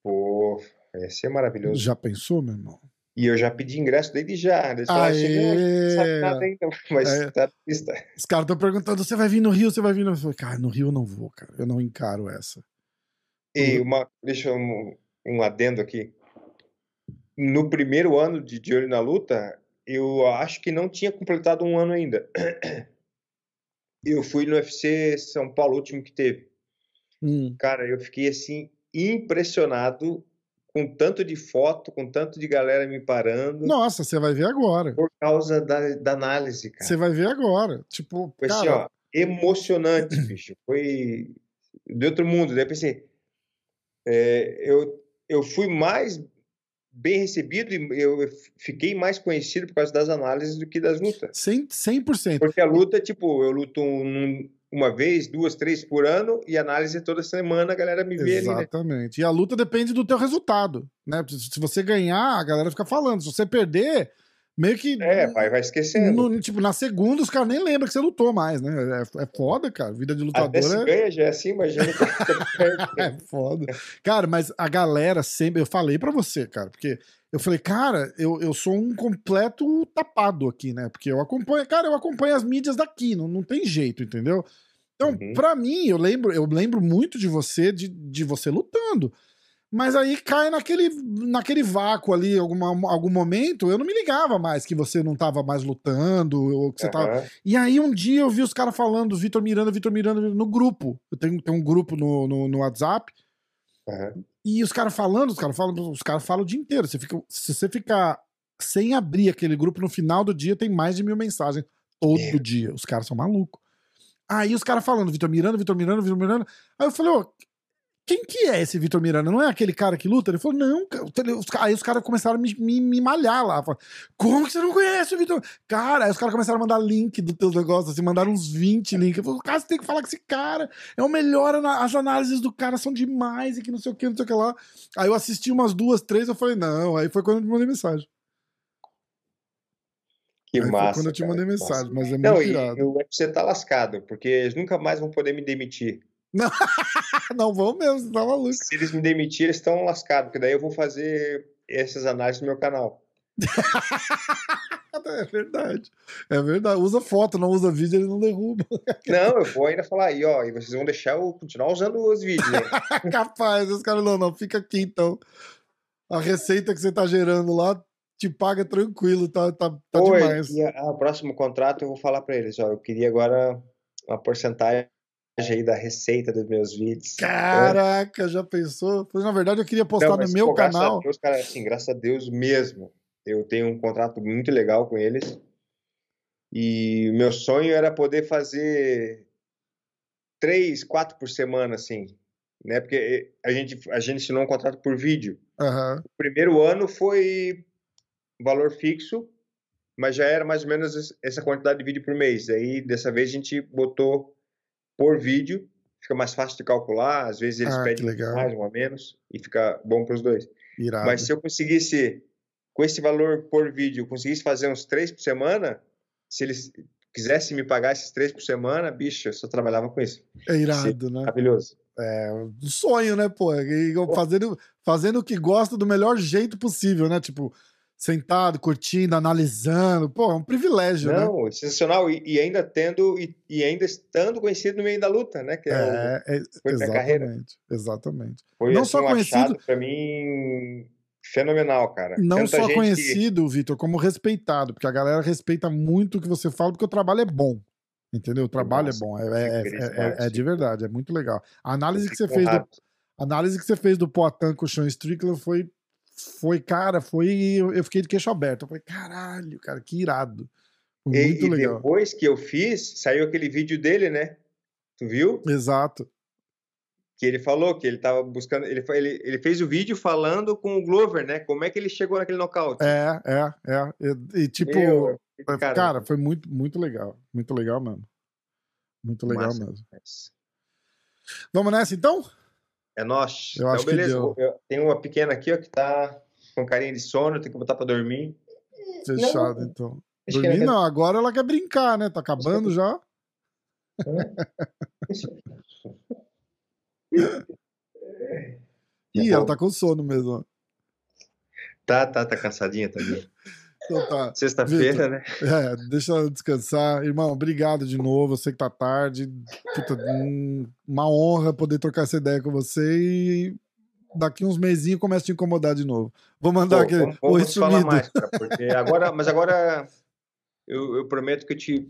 Pô, vai ser maravilhoso. Já pensou, meu irmão? E eu já pedi ingresso desde já. Eles falaram assim, não, sabe nada ainda, mas É. tá na lista. Os caras estão perguntando: você vai vir no Rio? Você vai vir no. Eu falei, cara, no Rio eu não vou, cara. Eu não encaro essa. E uma, deixa um, um adendo aqui. No primeiro ano de De Olho na Luta, eu acho que não tinha completado um ano ainda. Eu fui no UFC São Paulo, último que teve. Hum. Cara, eu fiquei assim impressionado com tanto de foto, com tanto de galera me parando Nossa, você vai ver agora. por causa da, da análise, cara. Você vai ver agora. Tipo, Foi assim, cara, ó, emocionante, bicho. Foi de outro mundo. Daí eu pensei, é, eu, eu fui mais bem recebido e eu fiquei mais conhecido por causa das análises do que das lutas. 100%. 100%. Porque a luta, tipo, eu luto um- uma vez, duas, três por ano e análise toda semana, a galera me vê ali, né? Exatamente. E a luta depende do teu resultado. Né? Se você ganhar, a galera fica falando. Se você perder, meio que. É, vai, vai esquecendo. no- tipo, na segunda, os caras nem lembram que você lutou mais, né? É, é foda, cara. Vida de Até se lutador é. ganha já é assim, imagina. É foda. Cara, mas a galera sempre. Eu falei pra você, cara, porque eu falei, cara, eu, eu sou um completo tapado aqui, né? Porque eu acompanho. Cara, eu acompanho as mídias daqui, não, não tem jeito, entendeu? Então, Uhum. pra mim, eu lembro, eu lembro muito de você, de, de você lutando. Mas aí cai naquele, naquele vácuo ali, alguma, algum momento, eu não me ligava mais que você não tava mais lutando, ou que você tava. Aham. E aí um dia eu vi os caras falando, Vitor Miranda, Vitor Miranda, no grupo. Eu tenho, tenho um grupo no, no, no WhatsApp. Aham. E os caras falando, os caras falam, os caras falam o dia inteiro. Você fica, se você ficar sem abrir aquele grupo, no final do dia tem mais de mil mensagens. Todo Meu. dia. Os caras são malucos. Aí os caras falando, Vitor Miranda, Vitor Miranda, Vitor Miranda. Aí eu falei, ô, quem que é esse Vitor Miranda? Não é aquele cara que luta? Ele falou, não, cara. Aí os caras começaram a me, me, me malhar lá. Falaram, Como que você não conhece o Vitor? Cara, aí os caras começaram a mandar link do teu negócio, assim, mandaram uns 20 links. Eu falei, cara, você tem que falar com esse cara. É o melhor, as análises do cara são demais e que não sei o que, não sei o que lá. Aí eu assisti umas duas, três, eu falei, não. Aí foi quando eu te mandei mensagem. Que aí foi massa. quando eu te cara, mandei massa. mensagem, mas é muito Não, e irado. o UFC tá lascado, porque eles nunca mais vão poder me demitir. Não vão mesmo, você tá maluco. Se eles me demitirem, eles estão lascados, porque daí eu vou fazer essas análises no meu canal. é verdade. É verdade. Usa foto, não usa vídeo, ele não derruba. Não, eu vou ainda falar aí, ó, e vocês vão deixar eu continuar usando os vídeos, né? Capaz, os caras não, não, fica aqui então. A receita que você tá gerando lá te paga tranquilo, tá, tá, tá Oi, demais. e a- o próximo contrato eu vou falar pra eles, ó, eu queria agora uma porcentagem aí da receita dos meus vídeos. Caraca, já pensou? Pois, na verdade, eu queria postar Não, mas, no meu pô, graças a canal. Deus, cara, assim, graças a Deus mesmo. Eu tenho um contrato muito legal com eles. E o meu sonho era poder fazer três, quatro por semana, assim, né? Porque a gente, a gente assinou um contrato por vídeo. Aham. O primeiro ano foi valor fixo, mas já era mais ou menos es- essa quantidade de vídeo por mês. Aí, dessa vez, a gente botou por vídeo, fica mais fácil de calcular. Às vezes eles Ah, pedem mais, a menos, e fica bom para os dois. Irado. Mas se eu conseguisse, com esse valor por vídeo, eu conseguisse fazer uns três por semana, se eles quisessem me pagar esses três por semana, bicho, eu só trabalhava com isso. É irado, né? Maravilhoso. É um sonho, né, pô? E Fazendo, fazendo o que gosta do melhor jeito possível, né? Tipo, sentado, curtindo, analisando. Pô, é um privilégio, né? Não, sensacional. E, e ainda tendo, e, e ainda estando conhecido no meio da luta, né? Que é o- É, é, foi minha carreira. exatamente. Exatamente. Foi Não assim, só conhecido- pra mim fenomenal, cara. Não Tanta só gente que- conhecido, Vitor, como respeitado, porque a galera respeita muito o que você fala, porque o trabalho é bom. Entendeu? O trabalho Nossa, é bom. É, é- é- é- é de verdade, é muito legal. A análise que você fez do, análise que você fez do Poatan com o Sean Strickland foi, foi cara, foi. Eu eu fiquei de queixo aberto. Eu falei, caralho, cara, que irado. E, Muito e legal. depois que eu fiz, saiu aquele vídeo dele, né? Tu viu? Exato. Que ele falou que ele tava buscando. Ele, ele, ele fez o vídeo falando com o Glover, né? Como é que ele chegou naquele nocaute. É, é, é. E, e, tipo, Meu, cara, cara, foi muito, muito legal. Muito legal mesmo. Muito legal massa. mesmo. Vamos nessa então? É nós. Eu acho que beleza. deu. Eu tenho uma pequena aqui, ó, que tá com carinha de sono, tem que botar pra dormir. Fechado, então. Acho que Dormir não, agora ela quer brincar, né? Tá acabando já. Ih, ela tá com sono mesmo. ó. Tá, tá, tá cansadinha também. Então tá. Sexta-feira, né? É, deixa ela descansar. Irmão, obrigado de novo. Eu sei que tá tarde. Puta, hum, uma honra poder trocar essa ideia com você e daqui uns mesinhos começa a te incomodar de novo. Vou mandar Pô, aquele. vamos, vamos falar mais, cara, porque agora, mas agora eu, eu prometo que eu te,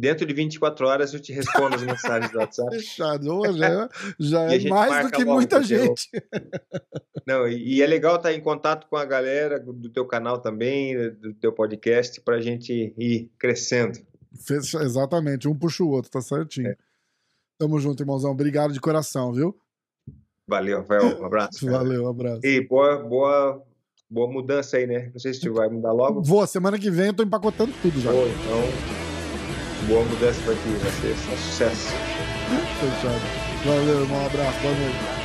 dentro de 24 horas eu te respondo as mensagens do WhatsApp. Fechado. Ô, já é, já é mais do que muita gente. Não, e, e é legal estar em contato com a galera do teu canal também, do teu podcast, para a gente ir crescendo. Fecha- exatamente, um puxa o outro, tá certinho. É. Tamo junto, irmãozão. Obrigado de coração, viu? Valeu, Rafael. Um abraço. cara. Valeu, um abraço. E boa, boa, boa mudança aí, né? Não sei se tu vai mudar logo. Vou, semana que vem eu tô empacotando tudo já. Boa, então, boa mudança para ti, vai ser só sucesso. Fechado. Valeu, irmão. Um abraço. Boa noite.